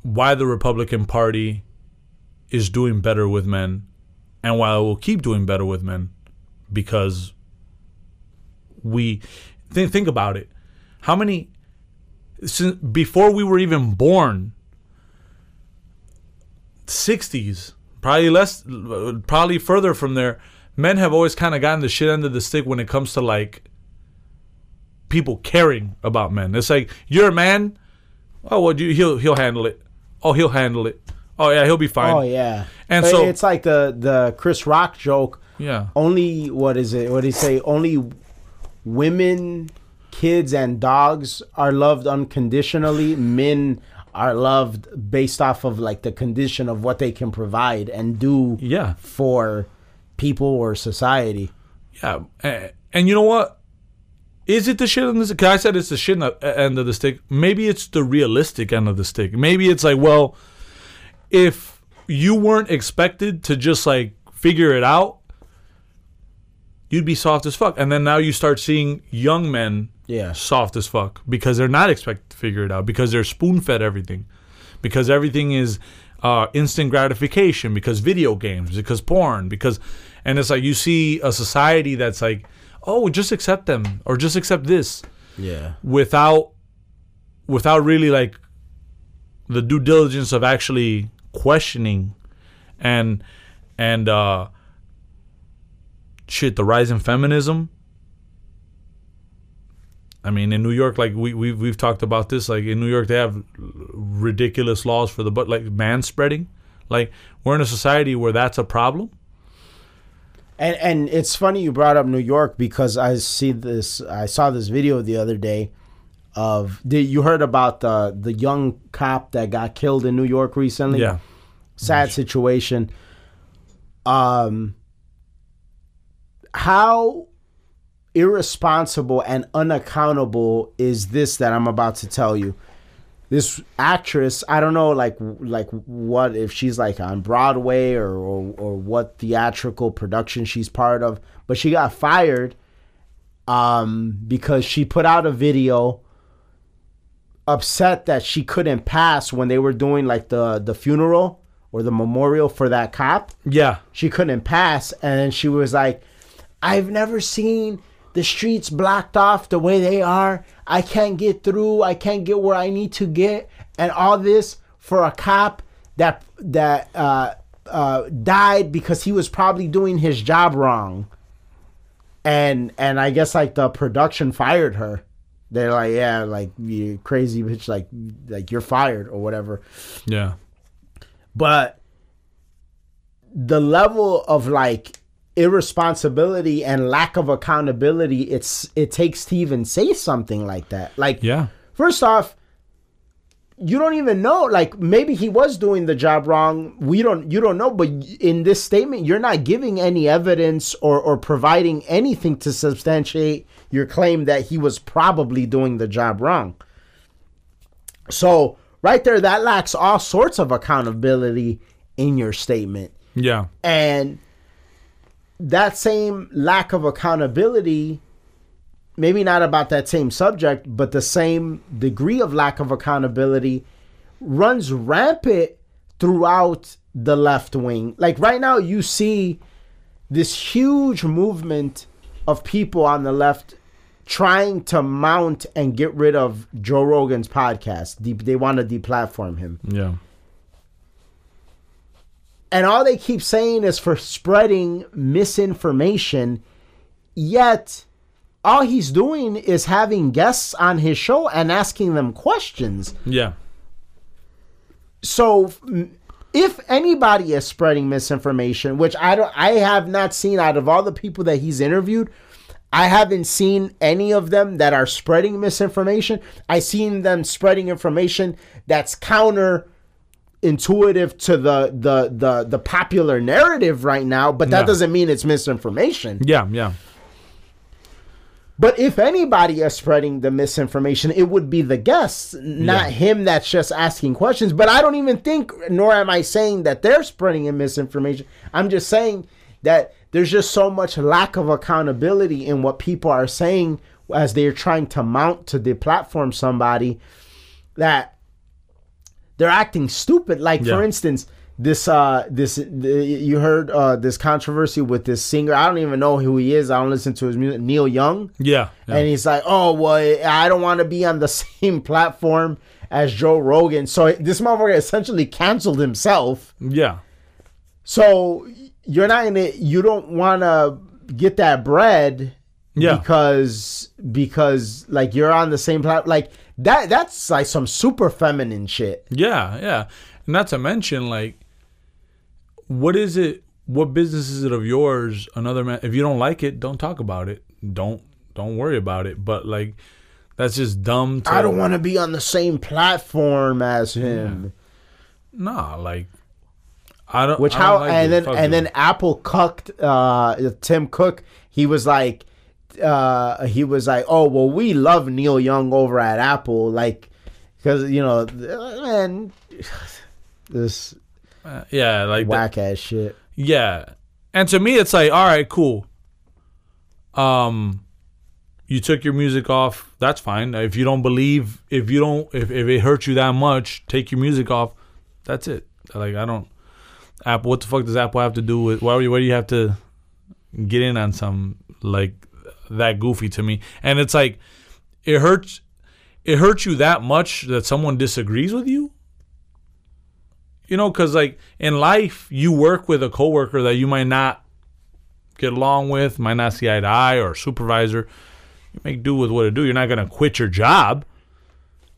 why the Republican Party is doing better with men and why it will keep doing better with men because we think think about it. How many since before we were even born 60s, probably less probably further from there, men have always kind of gotten the shit end of the stick when it comes to like people caring about men. It's like you're a man. Oh, well, you, he'll he'll handle it. Oh, he'll handle it. Oh yeah, he'll be fine. Oh yeah. And But so- it's like the the Chris Rock joke. Yeah. Only what is it? What did he say? Only women, kids, and dogs are loved unconditionally. Men are loved based off of like the condition of what they can provide and do Yeah. for people or society. Yeah, a- and you know what? Is it the shit on the stick? 'Cause I said it's the shit the end of the stick. Maybe it's the realistic end of the stick. Maybe it's like, well, if you weren't expected to just like figure it out, you'd be soft as fuck. And then now you start seeing young men Yeah. soft as fuck because they're not expected to figure it out because they're spoon fed everything, because everything is uh, instant gratification, because video games, because porn, because, and it's like you see a society that's like, oh, just accept them or just accept this. Yeah. without without really like the due diligence of actually questioning and and uh shit the rise in feminism I mean, in New York, like we we we've talked about this. Like in New York, they have ridiculous laws for the but like man spreading. Like we're in a society where that's a problem. And and it's funny you brought up New York because I see this I saw this video the other day of did you heard about the the young cop that got killed in New York recently? Yeah, Sad situation. Um how irresponsible and unaccountable is this that I'm about to tell you? This actress, I don't know, like like what if she's like on Broadway or, or or what theatrical production she's part of, but she got fired um because she put out a video upset that she couldn't pass when they were doing like the the funeral or the memorial for that cop. Yeah, she couldn't pass and she was like i've never seen the streets blocked off the way they are. I can't get through. I can't get where i need to get. And all this for a cop that that uh uh died because he was probably doing his job wrong. And and i guess like the production fired her. They're like yeah like you crazy bitch like like you're fired or whatever. Yeah, but the level of like irresponsibility and lack of accountability it's it takes to even say something like that. Like yeah, first off you don't even know like maybe he was doing the job wrong. We don't you don't know but in this statement you're not giving any evidence or or providing anything to substantiate your claim that he was probably doing the job wrong. So right there that lacks all sorts of accountability in your statement. Yeah, and that same lack of accountability, maybe not about that same subject, but the same degree of lack of accountability runs rampant throughout the left wing. Like right now, you see this huge movement of people on the left trying to mount and get rid of Joe Rogan's podcast. They want to deplatform him yeah, and all they keep saying is for spreading misinformation yet all he's doing is having guests on his show and asking them questions. Yeah, so mm, if anybody is spreading misinformation which i don't i have not seen out of all the people that he's interviewed i haven't seen any of them that are spreading misinformation. I seen them spreading information that's counter intuitive to the the the the popular narrative right now but that Yeah. doesn't mean it's misinformation yeah, yeah, but if anybody is spreading the misinformation, it would be the guests, not Yeah. him that's just asking questions. But I don't even think, nor am I saying that they're spreading in misinformation. I'm just saying that there's just so much lack of accountability in what people are saying as they're trying to mount to deplatform somebody that they're acting stupid. Like for instance, this uh this the, you heard uh this controversy with this singer. I don't even know who he is. I don't listen to his music. Neil Young. yeah, yeah. And he's like, "Oh, well, I don't want to be on the same platform as Joe Rogan." So this motherfucker essentially canceled himself. yeah. So you're not gonna, you don't want to get that bread, Yeah. because because like you're on the same platform. Like that, that's like some super feminine shit. Yeah, yeah. And not to mention, like, what is it? What business is it of yours? Another man. If you don't like it, don't talk about it. Don't don't worry about it. But like, that's just dumb. To, I don't want to be on the same platform as him. Nah, like, I don't. Which I don't how like and then and then Apple cucked uh Tim Cook. He was like uh he was like, "Oh, well we love Neil Young over at Apple like cuz you know, man this Uh, yeah, like whack ass shit. Yeah. And to me it's like, all right, cool. Um you took your music off, that's fine. If you don't believe if you don't if, if it hurts you that much, take your music off. That's it. Like I don't Apple what the fuck does Apple have to do with why why do you have to get in on some like that goofy to me? And it's like it hurts it hurts you that much that someone disagrees with you you know because like in life you work with a coworker that you might not get along with might not see eye to eye or supervisor you make do with what to do you're not gonna quit your job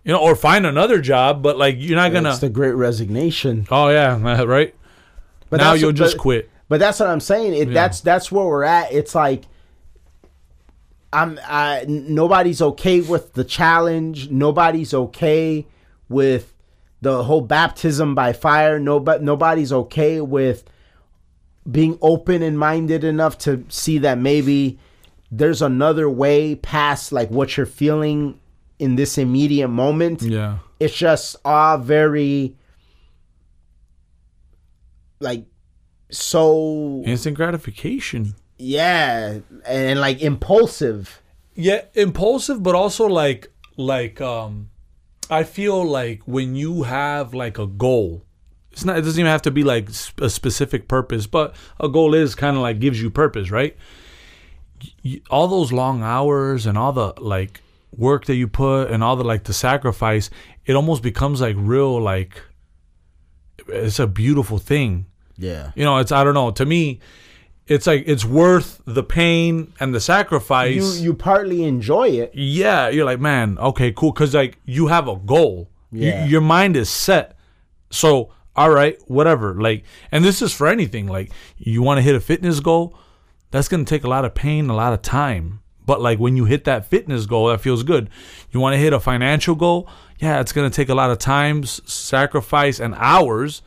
you know or find another job but like you're not gonna It's the great resignation. oh yeah right But now you'll just but- quit But that's what I'm saying. It, Yeah. That's that's where we're at. It's like I'm. I, nobody's okay with the challenge. Nobody's okay with the whole baptism by fire. Nobody. Nobody's okay with being open and minded enough to see that maybe there's another way past like what you're feeling in this immediate moment yeah it's just all very like so instant gratification yeah and like impulsive. Yeah impulsive but also like like um i feel like when you have like a goal it's not it doesn't even have to be like a specific purpose but a goal is kind of like gives you purpose right? Y- all those long hours and all the like work that you put and all the like the sacrifice it almost becomes like real like it's a beautiful thing. Yeah. You know it's i don't know to me it's like it's worth the pain and the sacrifice you you partly enjoy it yeah, you're like, man, okay, cool, because like you have a goal. You- Yeah. your mind is set. So, all right, whatever. Like, and this is for anything. Like, you want to hit a fitness goal, that's gonna take a lot of pain, a lot of time. But like when you hit that fitness goal, that feels good. You want to hit a financial goal, yeah, it's gonna take a lot of time, sacrifice, and hours.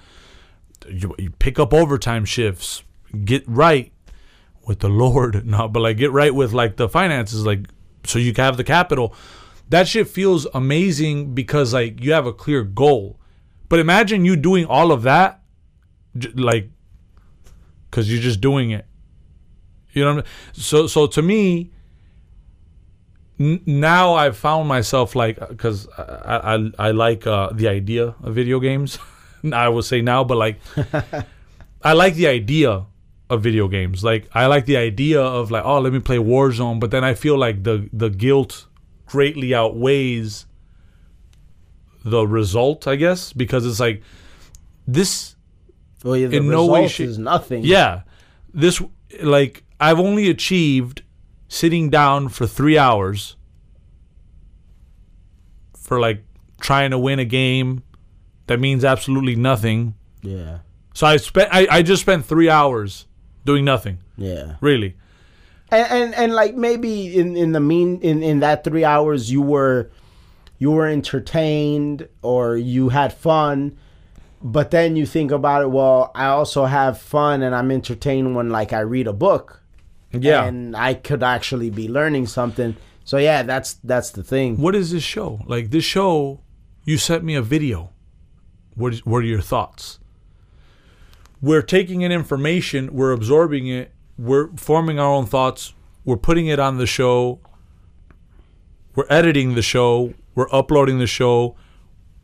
You, you pick up overtime shifts, get right with the Lord, no, but like get right with like the finances, like so you can have the capital. That shit feels amazing because like you have a clear goal. But imagine you doing all of that, like, because you're just doing it. You know I mean? So so to me, n- now I've found myself like because I, I I like uh, the idea of video games. I would say now, but like I like the idea of video games. Like I like the idea of like, oh, let me play Warzone, but then I feel like the the guilt greatly outweighs the result, I guess, because it's like this well yeah, the In no way, shape- is nothing yeah, this like I've only achieved sitting down for 3 hours for like trying to win a game that means absolutely nothing. yeah So I spent I, I just spent 3 hours doing nothing. yeah Really. and, and and like maybe in in the mean in in that three hours you were you were entertained or you had fun but then you think about it well i also have fun and i'm entertained when like i read a book Yeah. and i could actually be learning something so yeah that's that's the thing what is this show? Like this show, you sent me a video. What is, what are your thoughts? We're taking in information, we're absorbing it, we're forming our own thoughts, we're putting it on the show, we're editing the show, we're uploading the show,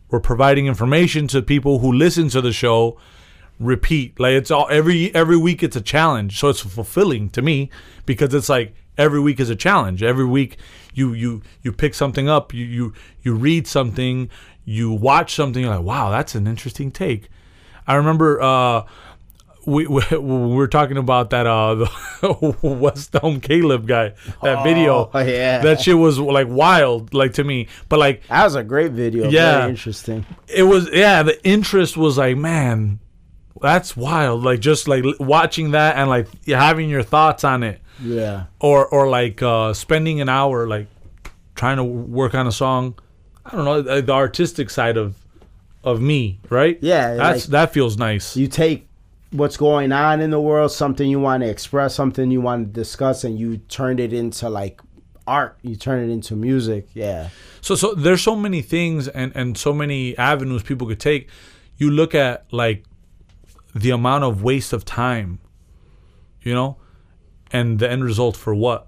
we're providing information to people who listen to the show. Repeat like it's all every every week it's a challenge, so it's fulfilling to me because it's like every week is a challenge. Every week you you you pick something up, you you you read something, you watch something. You're like, wow, that's an interesting take. I remember uh, we, we we were talking about that uh the West Elm Caleb guy that video. Oh, yeah. that shit was like wild, like to me. But like that was a great video Yeah. very interesting it was yeah the interest was like man that's wild like just like watching that and like having your thoughts on it yeah or or like uh spending an hour like trying to work on a song i don't know the the artistic side of of me right Yeah, that's like- that feels nice you take what's going on in the world, something you want to express, something you want to discuss, and you turned it into like art. You turn it into music. Yeah. So so there's so many things and and so many avenues people could take. You look at like the amount of waste of time, you know, and the end result for what.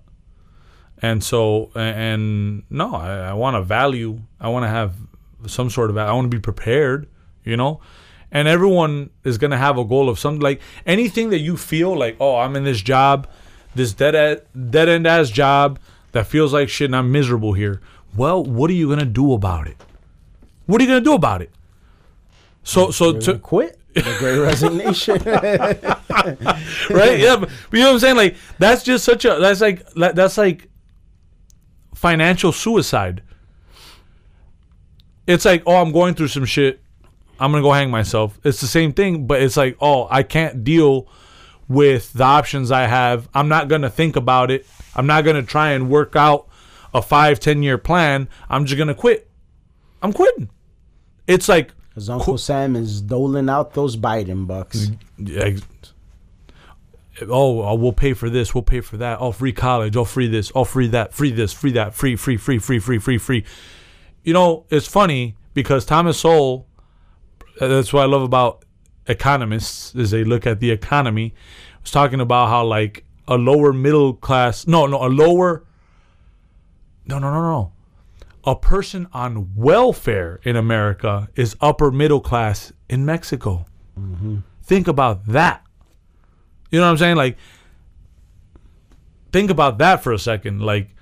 And so and no, I, I want to value. I want to have some sort of. I want to be prepared, you know. And everyone is gonna have a goal of something like anything that you feel like, oh, I'm in this job, this dead dead end ass job that feels like shit, and I'm miserable here. Well, what are you gonna do about it? What are you gonna do about it? So so To quit the great resignation. right? Yeah, but you know what I'm saying? Like that's just such a that's like that's like financial suicide. It's like, oh, I'm going through some shit. I'm gonna go hang myself. It's the same thing, but it's like, oh, I can't deal with the options I have. I'm not gonna think about it. I'm not gonna try and work out a five, ten year plan. I'm just gonna quit. I'm quitting. It's like Because Uncle Sam is doling out those Biden bucks. Yeah, oh, uh, we'll pay for this, we'll pay for that. Oh, free college, oh, free this, oh, free that, free this, free that, free, free, free, free, free, free, free. You know, it's funny because Thomas Sowell, that's what I love about economists is they look at the economy. Was talking about how like a lower middle class, no, no, a lower, no, no, no, no. A person on welfare in America is upper middle class in Mexico. Think about that. You know what I'm saying? Like, think about that for a second. Like,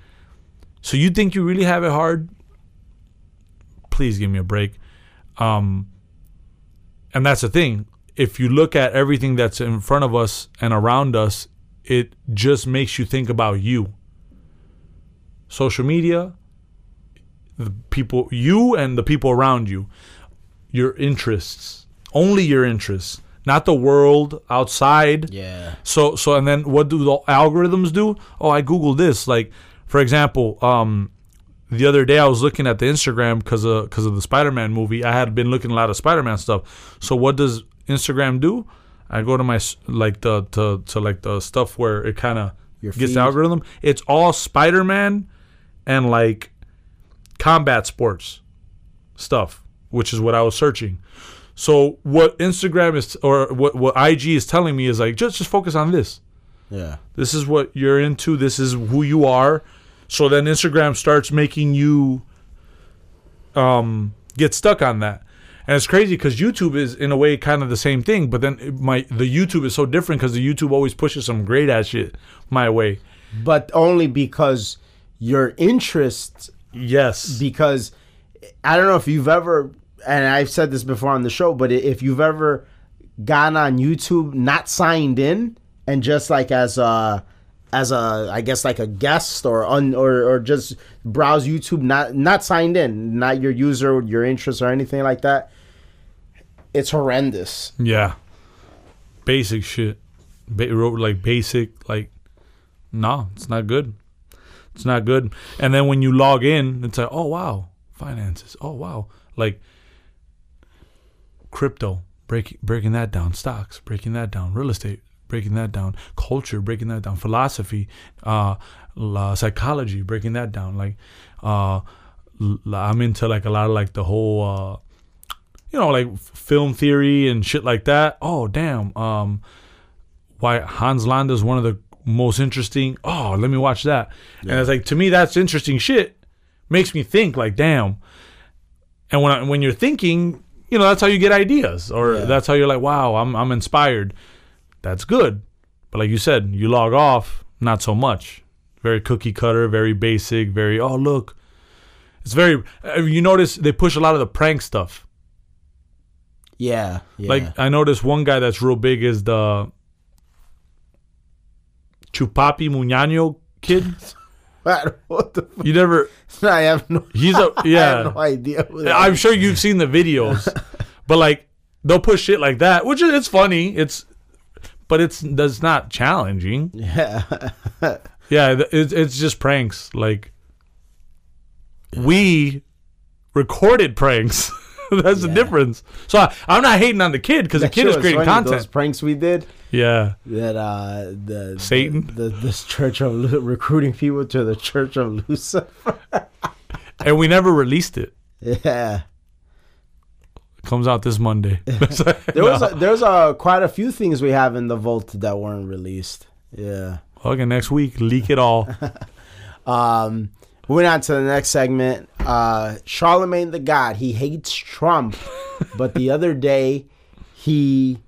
so you think you really have it hard? Please give me a break. Um, and that's the thing. If you look at everything that's in front of us and around us, it just makes you think about you. Social media, the people, you and the people around you, your interests, only your interests, not the world outside. Yeah. So so and then what do the algorithms do? Oh, I googled this. Like for example, um, the other day I was looking at the Instagram because of because of the Spider-Man movie. I had been looking a lot of Spider-Man stuff. So what does Instagram do? I go to my like the to, to like the stuff where it kind of gets the algorithm. It's all Spider-Man and like combat sports stuff, which is what I was searching. So what Instagram is or what what IG is telling me is like just just focus on this. Yeah. This is what you're into. This is who you are. So then Instagram starts making you um, get stuck on that. And it's crazy because YouTube is in a way kind of the same thing, but then might the YouTube is so different because the YouTube always pushes some great ass shit my way. But only because your interest. Yes, because I don't know if you've ever, and I've said this before on the show, but if you've ever gone on YouTube not signed in and just like as a as a I guess like a guest or un, or or just browse YouTube not not signed in, not your user, your interest or anything like that. It's horrendous. yeah, basic shit. Ba- wrote like basic like, no, it's not good. It's not good. And then when you log in, it's like, oh wow, finances. Oh wow, like crypto, breaking breaking that down, stocks, breaking that down, real estate, breaking that down, culture, breaking that down, philosophy, uh, la, psychology, breaking that down. Like, uh, I'm into like a lot of like the whole, uh, you know, like film theory and shit like that. Oh damn, um, why Hans Landa is one of the most interesting. Oh, let me watch that. And it's like to me, that's interesting shit. Makes me think like, damn. And when I, when you're thinking, you know, that's how you get ideas, or Yeah. that's how you're like, wow, I'm I'm inspired. That's good. But like you said, you log off, not so much. Very cookie cutter, very basic, very oh look. It's very. uh, You notice they push a lot of the prank stuff. Yeah, yeah. Like I noticed one guy that's real big is the Chupapi Muñano kid. what the fuck? You never. I have no. He's a I yeah. have no idea. I'm is. sure you've seen the videos, but like they'll push shit like that, which is it's funny. It's but it's that's not challenging. Yeah. Yeah, it's it's just pranks. Like we recorded pranks. that's the difference. So I, I'm not hating on the kid because the kid shit is creating content. Those pranks we did. Yeah, that uh the Satan? the, the this church of recruiting people to the church of Lucifer. and we never released it. Yeah, Comes out this Monday. there was a, there was a quite a few things we have in the vault that weren't released. Yeah. okay, next week leak it all. Um, moving on to the next segment. Uh, Charlamagne Tha God. He hates Trump, but the other day he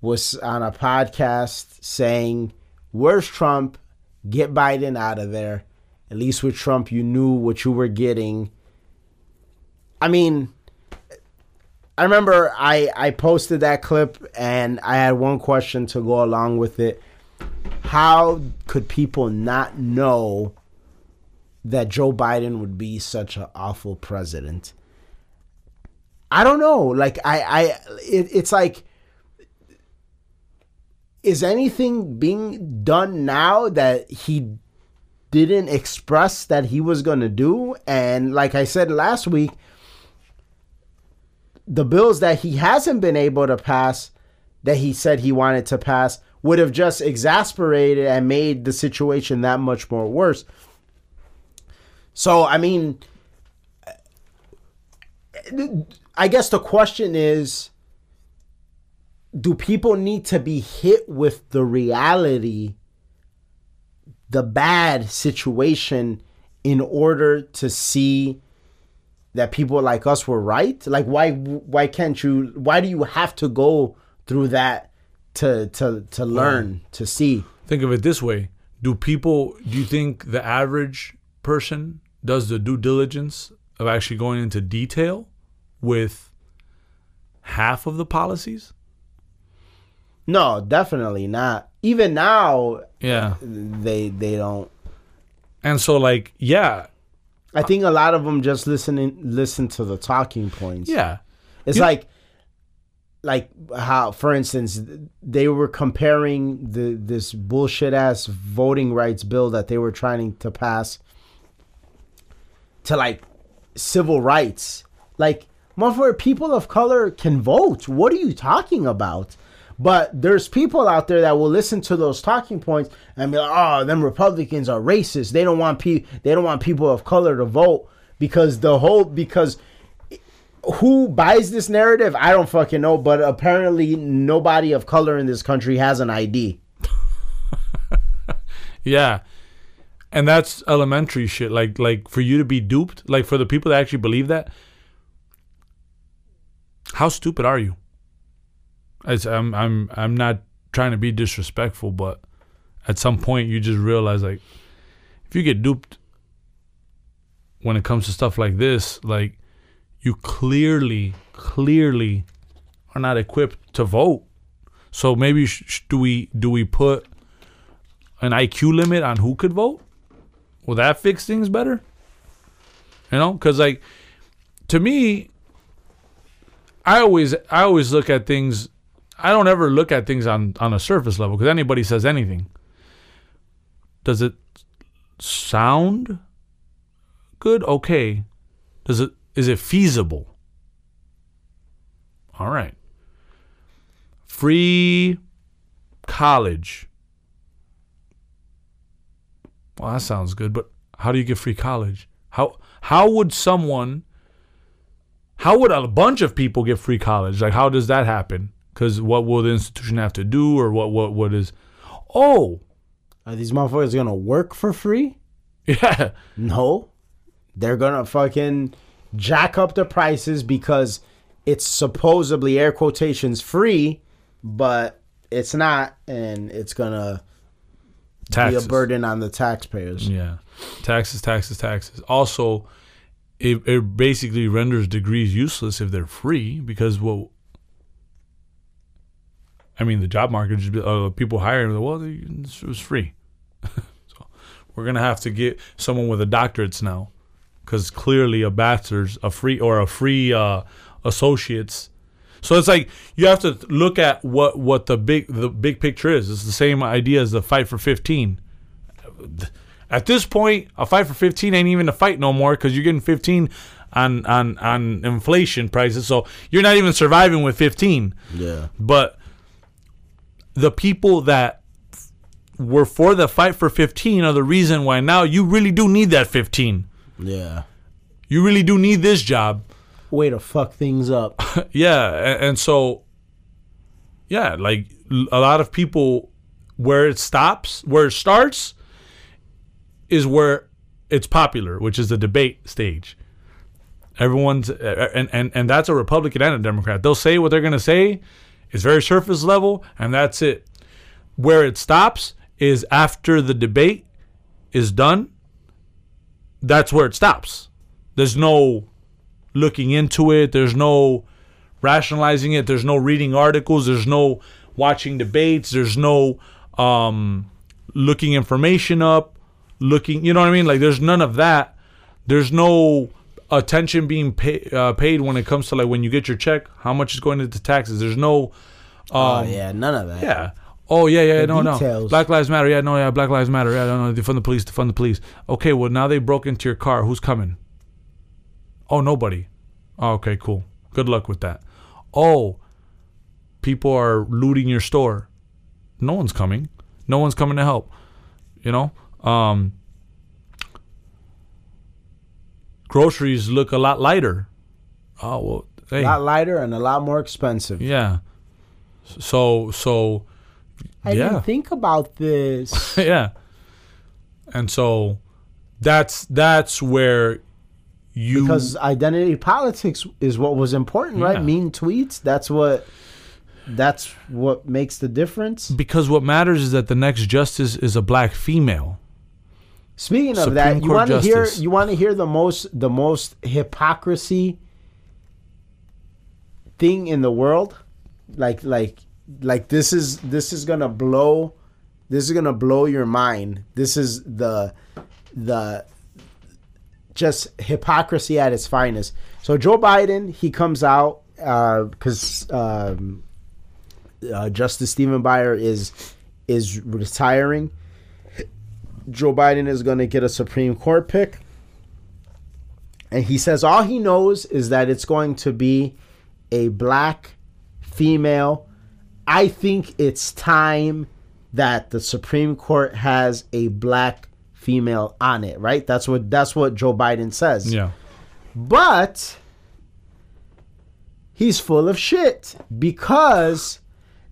was on a podcast saying, "Where's Trump? Get Biden out of there." At least with Trump, you knew what you were getting. I mean, I remember I I posted that clip and I had one question to go along with it. How could people not know that Joe Biden would be such an awful president? I don't know. Like I I it, it's like is anything being done now that he didn't express that he was going to do and like I said last week the bills that he hasn't been able to pass that he said he wanted to pass would have just exasperated and made the situation that much more worse. So, I mean, I guess the question is do people need to be hit with the reality, the bad situation, in order to see that people like us were right? Like why why can't you why do you have to go through that to to to learn, to see? Think of it this way. Do people do you think the average person does the due diligence of actually going into detail with half of the policies? No, definitely not. Even now, Yeah. they they don't. And so like, yeah, I think a lot of them just listening listen to the talking points. yeah. It's You- like like how for instance they were comparing the this bullshit ass voting rights bill that they were trying to pass to like civil rights. Like motherfucker people of color can vote. What are you talking about? But there's people out there that will listen to those talking points and be like, "Oh, them Republicans are racist. They don't want pe- they don't want people of color to vote because the whole because who buys this narrative? I don't fucking know, but apparently nobody of color in this country has an ID. Yeah. And that's elementary shit. Like like for you to be duped, like for the people that actually believe that, how stupid are you? It's, I'm I'm I'm not trying to be disrespectful, but at some point you just realize like if you get duped when it comes to stuff like this, like you clearly clearly are not equipped to vote. So maybe sh- do we do we put an IQ limit on who could vote? Will that fix things better? You know, because like to me, I always I always look at things. I don't ever look at things on on a surface level because anybody says anything. Does it sound good? Okay. Does it is it feasible? All right. Free college. Well, that sounds good, but how do you get free college? How how would someone how would a bunch of people get free college? Like how does that happen? Cuz what will the institution have to do or what what what is Oh, Are these motherfuckers gonna work for free? yeah. No. They're gonna fucking jack up the prices because it's supposedly air quotations free, but it's not, and it's gonna Taxes. be a burden on the taxpayers. Yeah. Taxes, taxes, taxes. Also, it, it basically renders degrees useless if they're free because, well, I mean, the job market, just, uh, people hiring, well, it was free. so we're going to have to get someone with a doctorates now because clearly a bachelor's, a free, or a free uh, associate's. So it's like you have to look at what, what the big the big picture is. It's the same idea as the fight for 15 at this point, a fight for 15 ain't even a fight no more because you're getting 15 on, on, on inflation prices. So you're not even surviving with 15. Yeah. But the people that were for the fight for 15 are the reason why now you really do need that 15. Yeah. You really do need this job. Way to fuck things up. yeah and, and so yeah like a lot of people where it stops where it starts is where it's popular which is the debate stage everyone's and and, and that's a republican and a democrat they'll say what they're going to say it's very surface level and that's it where it stops is after the debate is done that's where it stops. There's no looking into it. There's no rationalizing it. There's no reading articles. There's no watching debates. There's no um, looking information up. Looking, you know what I mean? Like there's none of that. There's no attention being pay, uh, paid when it comes to like when you get your check, how much is going into taxes. There's no. oh Um, yeah, none of that. yeah. Oh yeah, yeah, The no, no. Black Lives Matter. Yeah, no, yeah. Black Lives Matter. Yeah, no, no. Defund the police. Defund the police. Okay, well now they broke into your car. Who's coming? Oh, nobody. Oh, okay, cool. Good luck with that. Oh, people are looting your store. No one's coming. No one's coming to help. You know. Um. Groceries look a lot lighter. Oh well. Hey. A lot lighter and a lot more expensive. Yeah. So so I yeah. didn't think about this. yeah. And so that's that's where you because identity politics is what was important, Yeah. right? Mean tweets. That's what. That's what makes the difference. because what matters is that the next justice is a black female. Speaking of Supreme that, you want to hear you want to hear the most the most hypocrisy thing in the world, like like like this is this is gonna blow this is gonna blow your mind. This is the the just hypocrisy at its finest. So Joe Biden, he comes out because um, uh, Justice Stephen Breyer is is retiring. Joe Biden is going to get a Supreme Court pick. And he says all he knows is that it's going to be a black female. I think it's time that the Supreme Court has a black female on it, right? That's what that's what Joe Biden says. Yeah. But he's full of shit because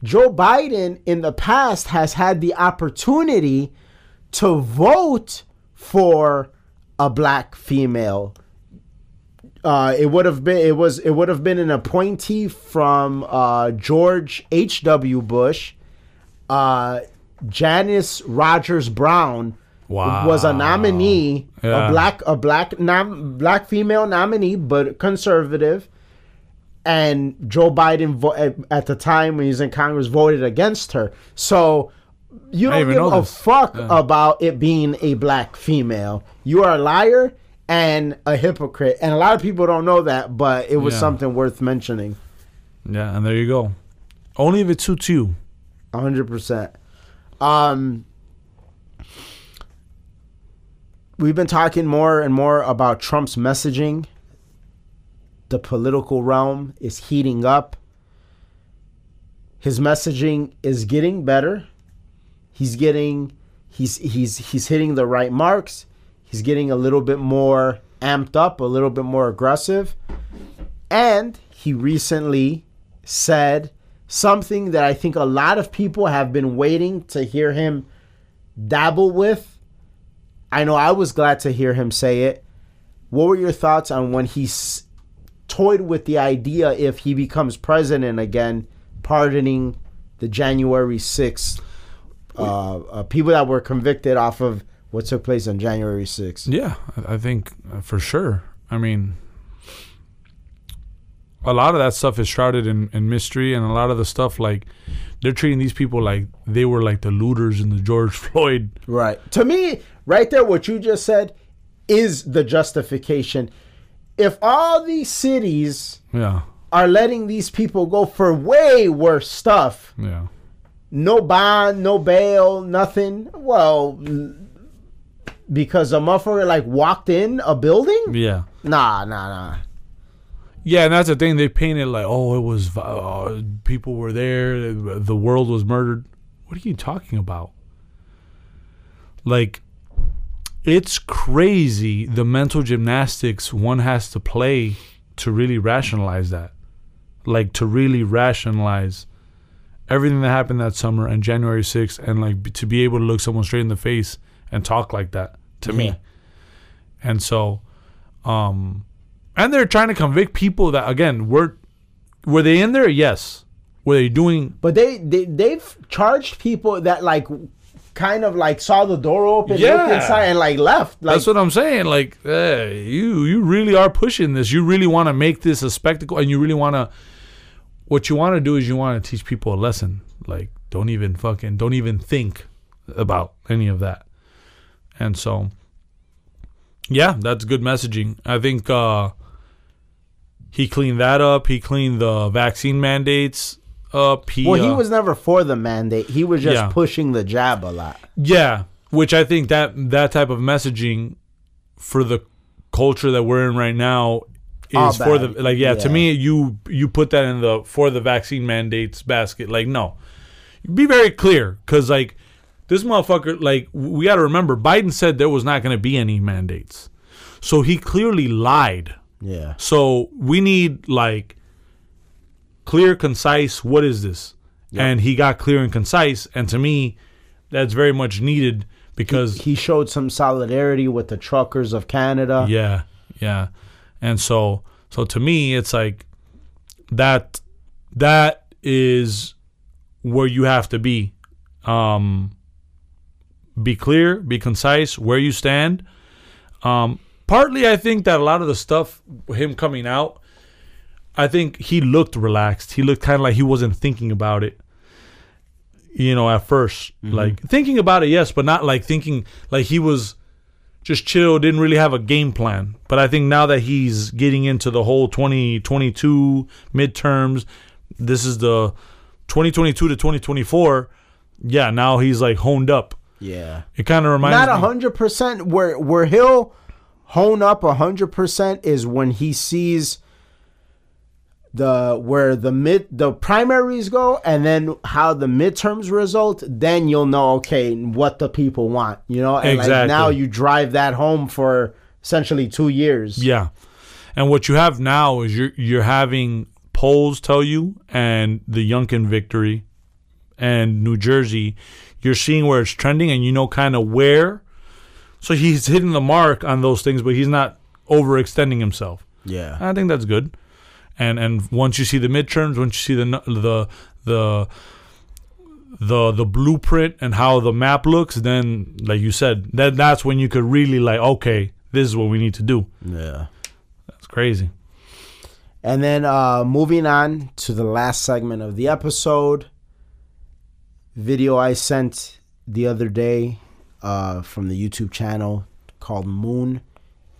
Joe Biden in the past has had the opportunity to vote for a black female. Uh, it would have been it was it would have been an appointee from uh, George H. W. Bush. Uh, Janice Rogers Brown was a nominee, Yeah. a black a black nom, black female nominee, but conservative. And Joe Biden vo- at, at the time when he was in Congress voted against her. So you don't give a this. fuck Yeah. about it being a black female. You are a liar and a hypocrite. And a lot of people don't know that, but it was Yeah. something worth mentioning. Yeah, and there you go. Only if it suits you. hundred percent. Um, we've been talking more and more about Trump's messaging. The political realm is heating up. His messaging is getting better. He's getting he's he's he's hitting the right marks. He's getting a little bit more amped up, a little bit more aggressive. And he recently said something that I think a lot of people have been waiting to hear him dabble with. I know I was glad to hear him say it. What were your thoughts on when he s- toyed with the idea if he becomes president again, pardoning the January 6th uh, uh, people that were convicted off of what took place on January 6th? Yeah, I think uh, for sure. I mean, a lot of that stuff is shrouded in, in mystery, and a lot of the stuff like they're treating these people like they were like the looters in the George Floyd. Right. To me, right there, what you just said is the justification. If all these cities Yeah, are letting these people go for way worse stuff, yeah, no bond, no bail, nothing, well, because a motherfucker like walked in a building? yeah, Nah, nah, nah. yeah. And that's the thing they painted like, oh, it was uh, people were there, the world was murdered. What are you talking about? Like, it's crazy the mental gymnastics one has to play to really rationalize that. Like to really rationalize everything that happened that summer and January 6th and like b- to be able to look someone straight in the face and talk like that to Yeah. me. And so um and they're trying to convict people that again were were they in there? Yes. Were they doing But they, they they've charged people that like kind of like saw the door open, looked Yeah. inside, and like left. Like That's what I'm saying. Like, eh, you you really are pushing this. You really want to make this a spectacle, and you really want to. What you want to do is you want to teach people a lesson. Like, don't even fucking don't even think about any of that. And so, yeah, that's good messaging. I think uh, he cleaned that up. He cleaned the vaccine mandates up. He, well, he uh, was never for the mandate. He was just Yeah. pushing the jab a lot. Yeah, which I think that that type of messaging for the culture that we're in right now is for the like yeah, to me you you put that in the for the vaccine mandates basket like no. Be very clear cuz like this motherfucker like we got to remember Biden said there was not going to be any mandates. So he clearly lied. Yeah. So we need like clear, concise. What is this? And he got clear and concise. And to me, that's very much needed because He showed some solidarity with the truckers of Canada. yeah, yeah. And so, so to me, it's like that. That is where you have to be. Um, be clear, be concise, where you stand. Um, partly, I think that a lot of the stuff, him coming out, I think he looked relaxed. He looked kind of like he wasn't thinking about it. You know, at 1st like thinking about it, yes, but not like thinking like he was just chill, didn't really have a game plan. But I think now that he's getting into the whole 2022 midterms, this is the 2022 to 2024. Yeah, now he's like honed up. Yeah. It kind of reminds Not hundred percent. Where where he'll hone up hundred percent is when he sees the where the mid the primaries go and then how the midterms result then you'll know okay what the people want you know and like now you drive that home for essentially two years Yeah. And what you have now is you're you're having polls tell you and the Youngkin victory and New Jersey, you're seeing where it's trending and you know kind of where. So he's hitting the mark on those things, but he's not overextending himself. yeah I think that's good. And and once you see the midterms, once you see the the the the the blueprint and how the map looks, then like you said, that that's when you could really like, okay, this is what we need to do. yeah That's crazy. And then uh, moving on to the last segment of the episode, video I sent the other day uh, from the YouTube channel called Moon.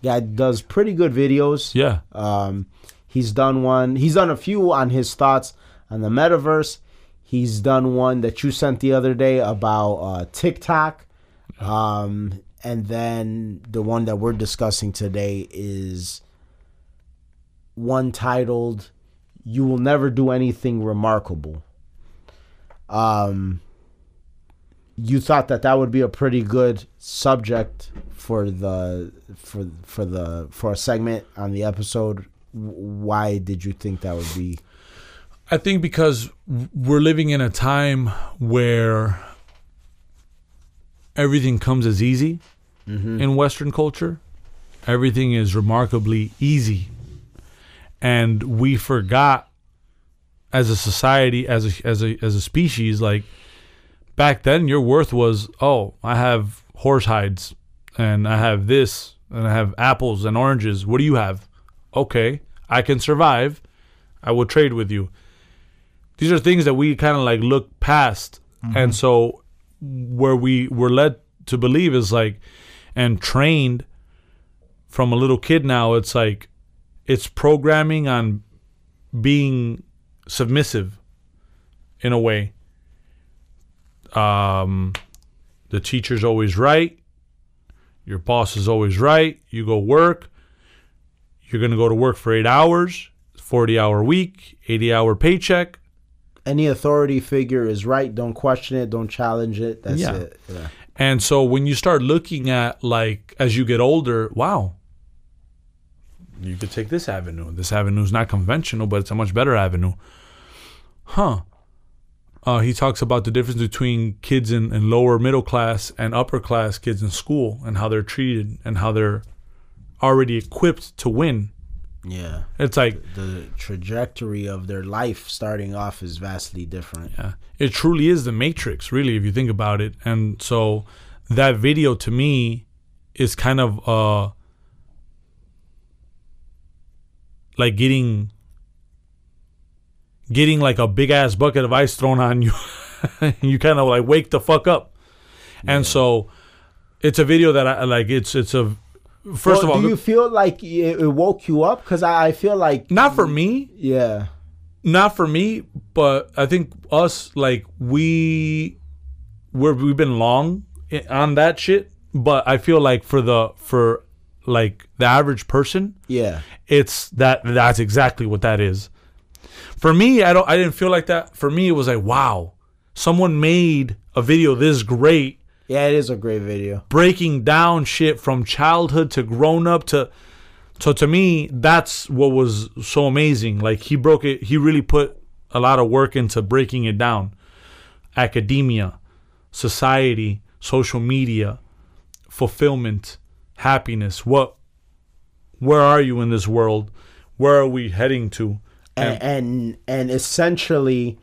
Guy does pretty good videos. Yeah. Um, he's done one. He's done a few on his thoughts on the metaverse. He's done one that you sent the other day about uh, TikTok. Um, and then the one that we're discussing today is one titled "You Will Never Do Anything Remarkable." Um, you thought that that would be a pretty good subject for the for for the for a segment on the episode. Why did you think that would be? I think because we're living in a time where everything comes as easy mm-hmm. in Western culture. Everything is remarkably easy. And we forgot as a society, as a, as a, as a species, like back then your worth was, oh, I have horse hides and I have this and I have apples and oranges. What do you have? Okay, I can survive. I will trade with you. These are things that we kind of like look past. And so where we were led to believe is like and trained from a little kid now it's like it's programming on being submissive in a way. Um the teacher's always right your boss is always right you go work you're going to go to work for 8 hours 40 hour week 80 hour paycheck Any authority figure is right. Don't question it. Don't challenge it. That's Yeah. it. Yeah. And so when you start looking at like as you get older, wow, you could take this avenue. This avenue is not conventional, but it's a much better avenue. Huh. Uh, he talks about the difference between kids in, in lower middle class and upper class kids in school and how they're treated and how they're already equipped to win Yeah. It's like The trajectory of their life starting off is vastly different. Yeah. It truly is the Matrix, really, if you think about it. And so that video to me is kind of uh like getting getting like a big ass bucket of ice thrown on you. you kind of like wake the fuck up. And so it's a video that I like it's it's a first Well, of all do you feel like it, woke you up? Because I, I feel like not for me, yeah, not for me, but I think us like we we're we've been long on that shit, but I feel like for the for like the average person, yeah, it's that that's exactly what that is. For me, I don't I didn't feel like that. For me, it was like, wow, someone made a video this great yeah. It is a great video. breaking down shit from childhood to grown up to so to me that's what was so amazing like he broke it he really put a lot of work into breaking it down academia society social media fulfillment happiness what where are you in this world where are we heading to and and, and essentially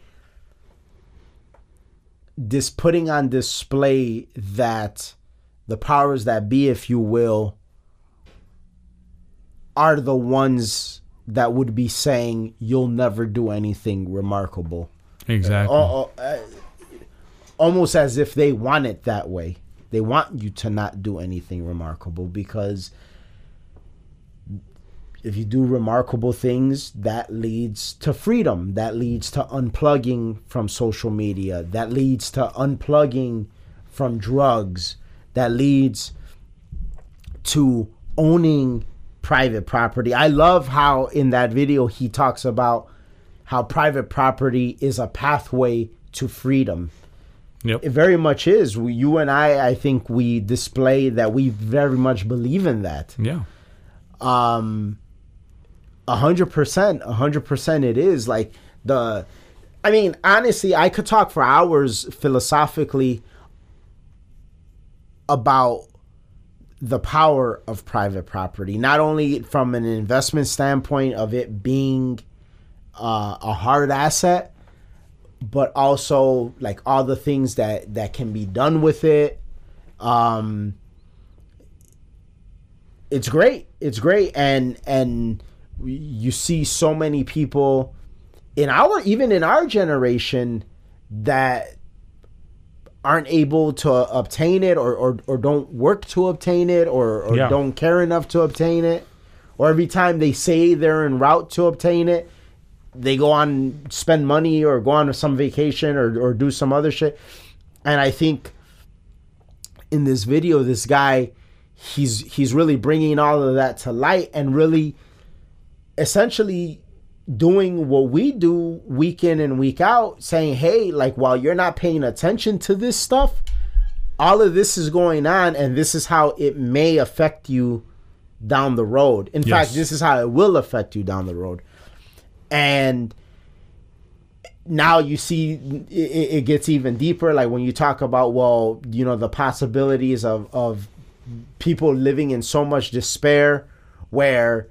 this putting on display that the powers that be if you will are the ones that would be saying you'll never do anything remarkable. Exactly. Uh, uh, almost as if they want it that way. They want you to not do anything remarkable because if you do remarkable things, that leads to freedom. That leads to unplugging from social media. That leads to unplugging from drugs. That leads to owning private property. I love how in that video he talks about how private property is a pathway to freedom. yep It very much is. We, you and I, I think we display that we very much believe in that yeah um a hundred percent a hundred percent it is like the i mean honestly i could talk for hours philosophically about the power of private property not only from an investment standpoint of it being uh, a hard asset but also like all the things that that can be done with it. Um it's great it's great and and you see so many people in our even in our generation that aren't able to obtain it or or, or don't work to obtain it or, or Yeah. don't care enough to obtain it or every time they say they're en route to obtain it they go on spend money or go on some vacation or, or do some other shit and i think in this video this guy he's he's really bringing all of that to light and really essentially doing what we do week in and week out saying hey like while you're not paying attention to this stuff all of this is going on and this is how it may affect you down the road. In Yes. fact this is how it will affect you down the road. And now you see it, it gets even deeper. Like when you talk about well you know the possibilities of of people living in so much despair where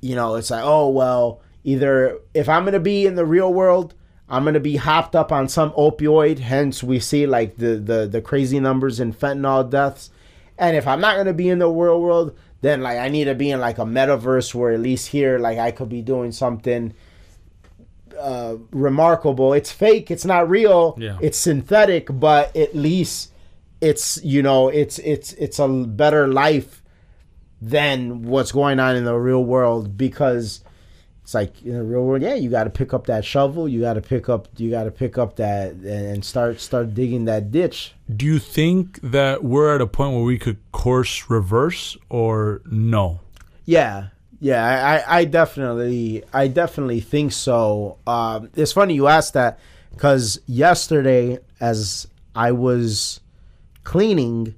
you know it's like oh well either if i'm gonna be in the real world i'm gonna be hopped up on some opioid hence we see like the the, the crazy numbers in fentanyl deaths and if i'm not gonna be in the real world then like i need to be in like a metaverse where at least here like i could be doing something uh, remarkable. It's fake. It's not real. Yeah. It's synthetic, but at least it's you know it's it's it's a better life than what's going on in the real world because it's like in the real world. Yeah, you got to pick up that shovel. You got to pick up. You got to pick up that and start start digging that ditch. do you think that we're at a point where we could course reverse or no Yeah, yeah, I, I- definitely, I definitely think so. Um, it's funny you asked that because yesterday, as I was cleaning,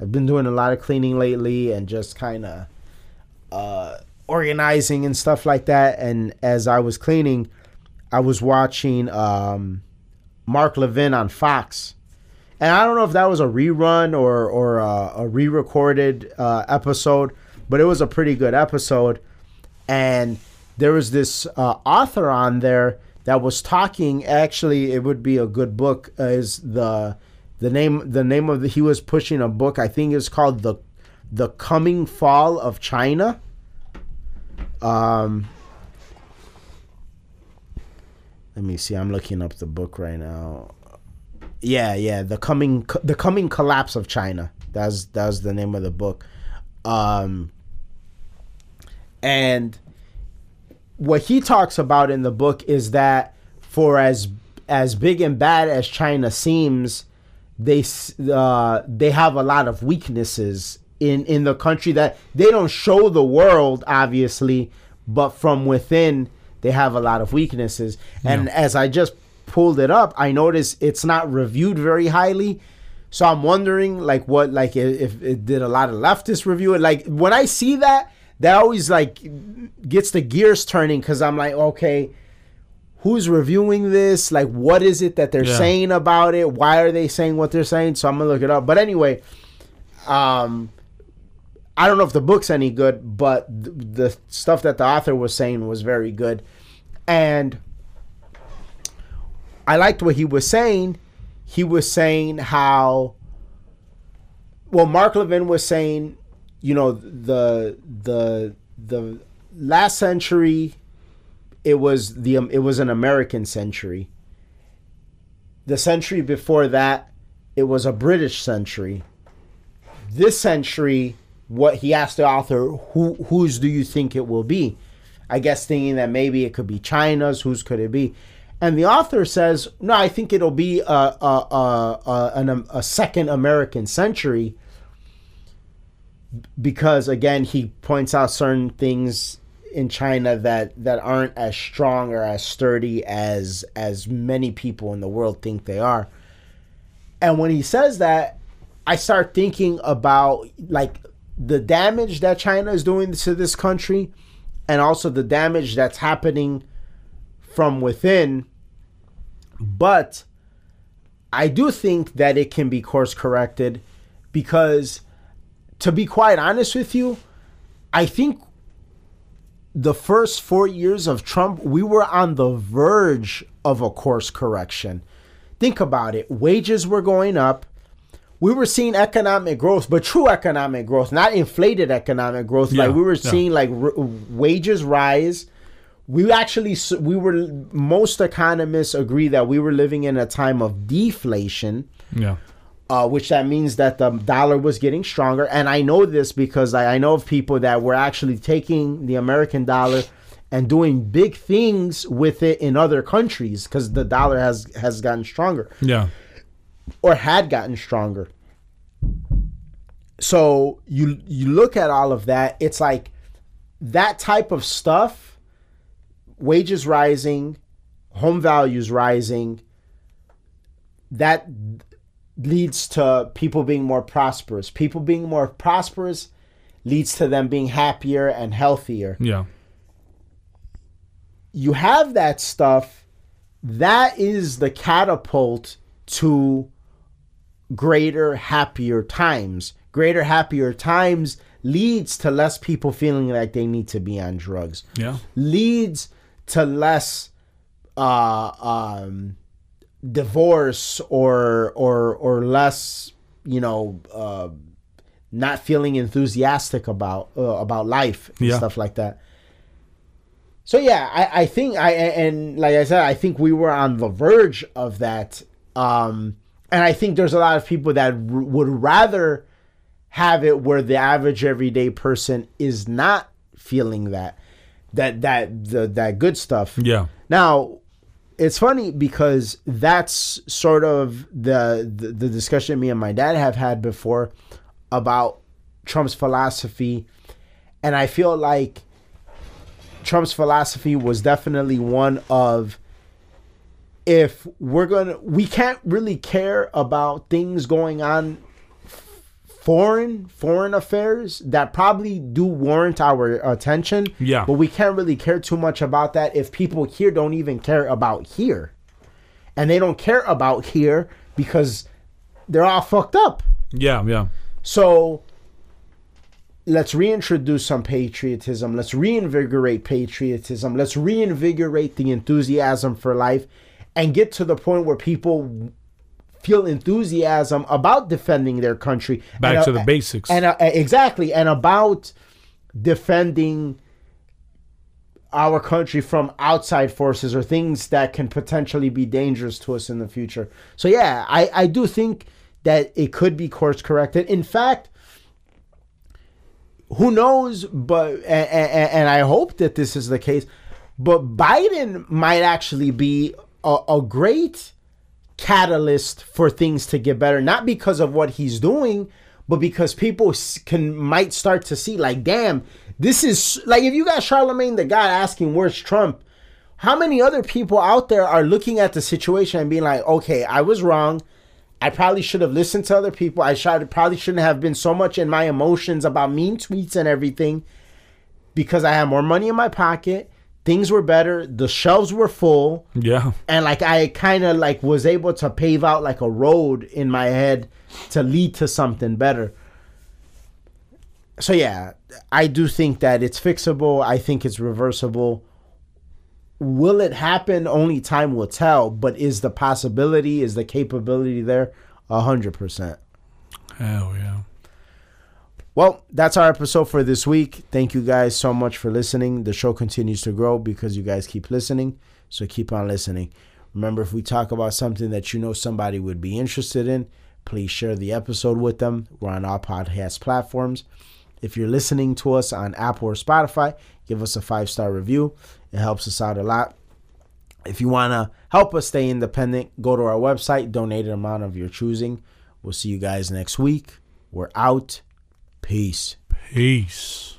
I've been doing a lot of cleaning lately and just kind of uh, organizing and stuff like that. And as I was cleaning, I was watching um, Mark Levin on Fox. And I don't know if that was a rerun or or uh, a re-recorded uh, episode, but it was a pretty good episode. and there was this uh, author on there that was talking. Actually, it would be a good book. Uh, is the the name the name of the he was pushing a book. I think it's called the the coming fall of China. Um, let me see. I'm looking up the book right now. Yeah, yeah, the coming the coming collapse of China. That's that's the name of the book. Um, and what he talks about in the book is that for as as big and bad as China seems, they uh, they have a lot of weaknesses in in the country that they don't show the world obviously, but from within they have a lot of weaknesses. Yeah. And as I just pulled it up, I noticed it's not reviewed very highly. So I'm wondering like what like if it did a lot of leftists review it. Like when I see that, that always like gets the gears turning because I'm like, okay, who's reviewing this? Like, what is it that they're yeah. saying about it? Why are they saying what they're saying? So I'm gonna look it up. But anyway, um, I don't know if the book's any good, but the, the stuff that the author was saying was very good, and I liked what he was saying. He was saying how. Well, Mark Levin was saying you know the the the last century it was the um, it was an American century. The century before that, it was a British century. This century, what he asked the author, who whose do you think it will be? I guess thinking that maybe it could be China's. Whose could it be? And the author says, no, I think it'll be a a a, an, a second American century because again he points out certain things in China that that aren't as strong or as sturdy as as many people in the world think they are. And when he says that, I start thinking about like the damage that China is doing to this country and also the damage that's happening from within. But I do think that it can be course corrected because to be quite honest with you, I think the first four years of Trump, we were on the verge of a course correction. Think about it. Wages were going up. We were seeing economic growth, but true economic growth, not inflated economic growth. Yeah, like we were yeah. seeing like r- wages rise. We actually we were most economists agree that we were living in a time of deflation. Yeah uh, which that means that the dollar was getting stronger. And I know this because I, I know of people that were actually taking the American dollar and doing big things with it in other countries because the dollar has has gotten stronger. Yeah, or had gotten stronger. So you you look at all of that, it's like that type of stuff, wages rising, home values rising, that leads to people being more prosperous. People being more prosperous leads to them being happier and healthier. Yeah. You have that stuff. That is the catapult to greater, happier times. Greater, happier times leads to less people feeling like they need to be on drugs. Yeah. Leads to less uh um divorce or or or less you know uh, not feeling enthusiastic about uh, about life and yeah. stuff like that. So yeah I, I think i and like i said i think we were on the verge of that um and i think there's a lot of people that r- would rather have it where the average everyday person is not feeling that that that the, that good stuff. Yeah. Now it's funny because that's sort of the, the, the discussion me and my dad have had before about Trump's philosophy, and I feel like Trump's philosophy was definitely one of if we're gonna we can't really care about things going on foreign foreign affairs that probably do warrant our attention. Yeah. But we can't really care too much about that if people here don't even care about here. And they don't care about here because they're all fucked up. Yeah, yeah. So let's reintroduce some patriotism. Let's reinvigorate patriotism. Let's reinvigorate the enthusiasm for life and get to the point where people feel enthusiasm about defending their country. Back and, to uh, the basics. And uh, exactly, and about defending our country from outside forces or things that can potentially be dangerous to us in the future. So yeah, I I do think that it could be course corrected. In fact, who knows? But and, and, and I hope that this is the case. But Biden might actually be a, a great catalyst for things to get better, not because of what he's doing, but because people can might start to see like, damn, this is like if you got Charlamagne Tha God asking where's Trump, how many other people out there are looking at the situation and being like, okay, I was wrong. I probably should have listened to other people. I should probably shouldn't have been so much in my emotions about mean tweets and everything because I have more money in my pocket. Things were better. The shelves were full yeah. and like I kind of like was able to pave out like a road in my head to lead to something better. So yeah, I do think that it's fixable. I think it's reversible. Will it happen? Only time will tell. But is the possibility, is the capability there? A hundred percent. Hell yeah. Well, that's our episode for this week. Thank you guys so much for listening. The show continues to grow because you guys keep listening. So keep on listening. Remember, if we talk about something that you know somebody would be interested in, please share the episode with them. We're on all podcast platforms. If you're listening to us on Apple or Spotify, give us a five star review. It helps us out a lot. If you want to help us stay independent, go to our website, donate an amount of your choosing. We'll see you guys next week. We're out. Peace. Peace.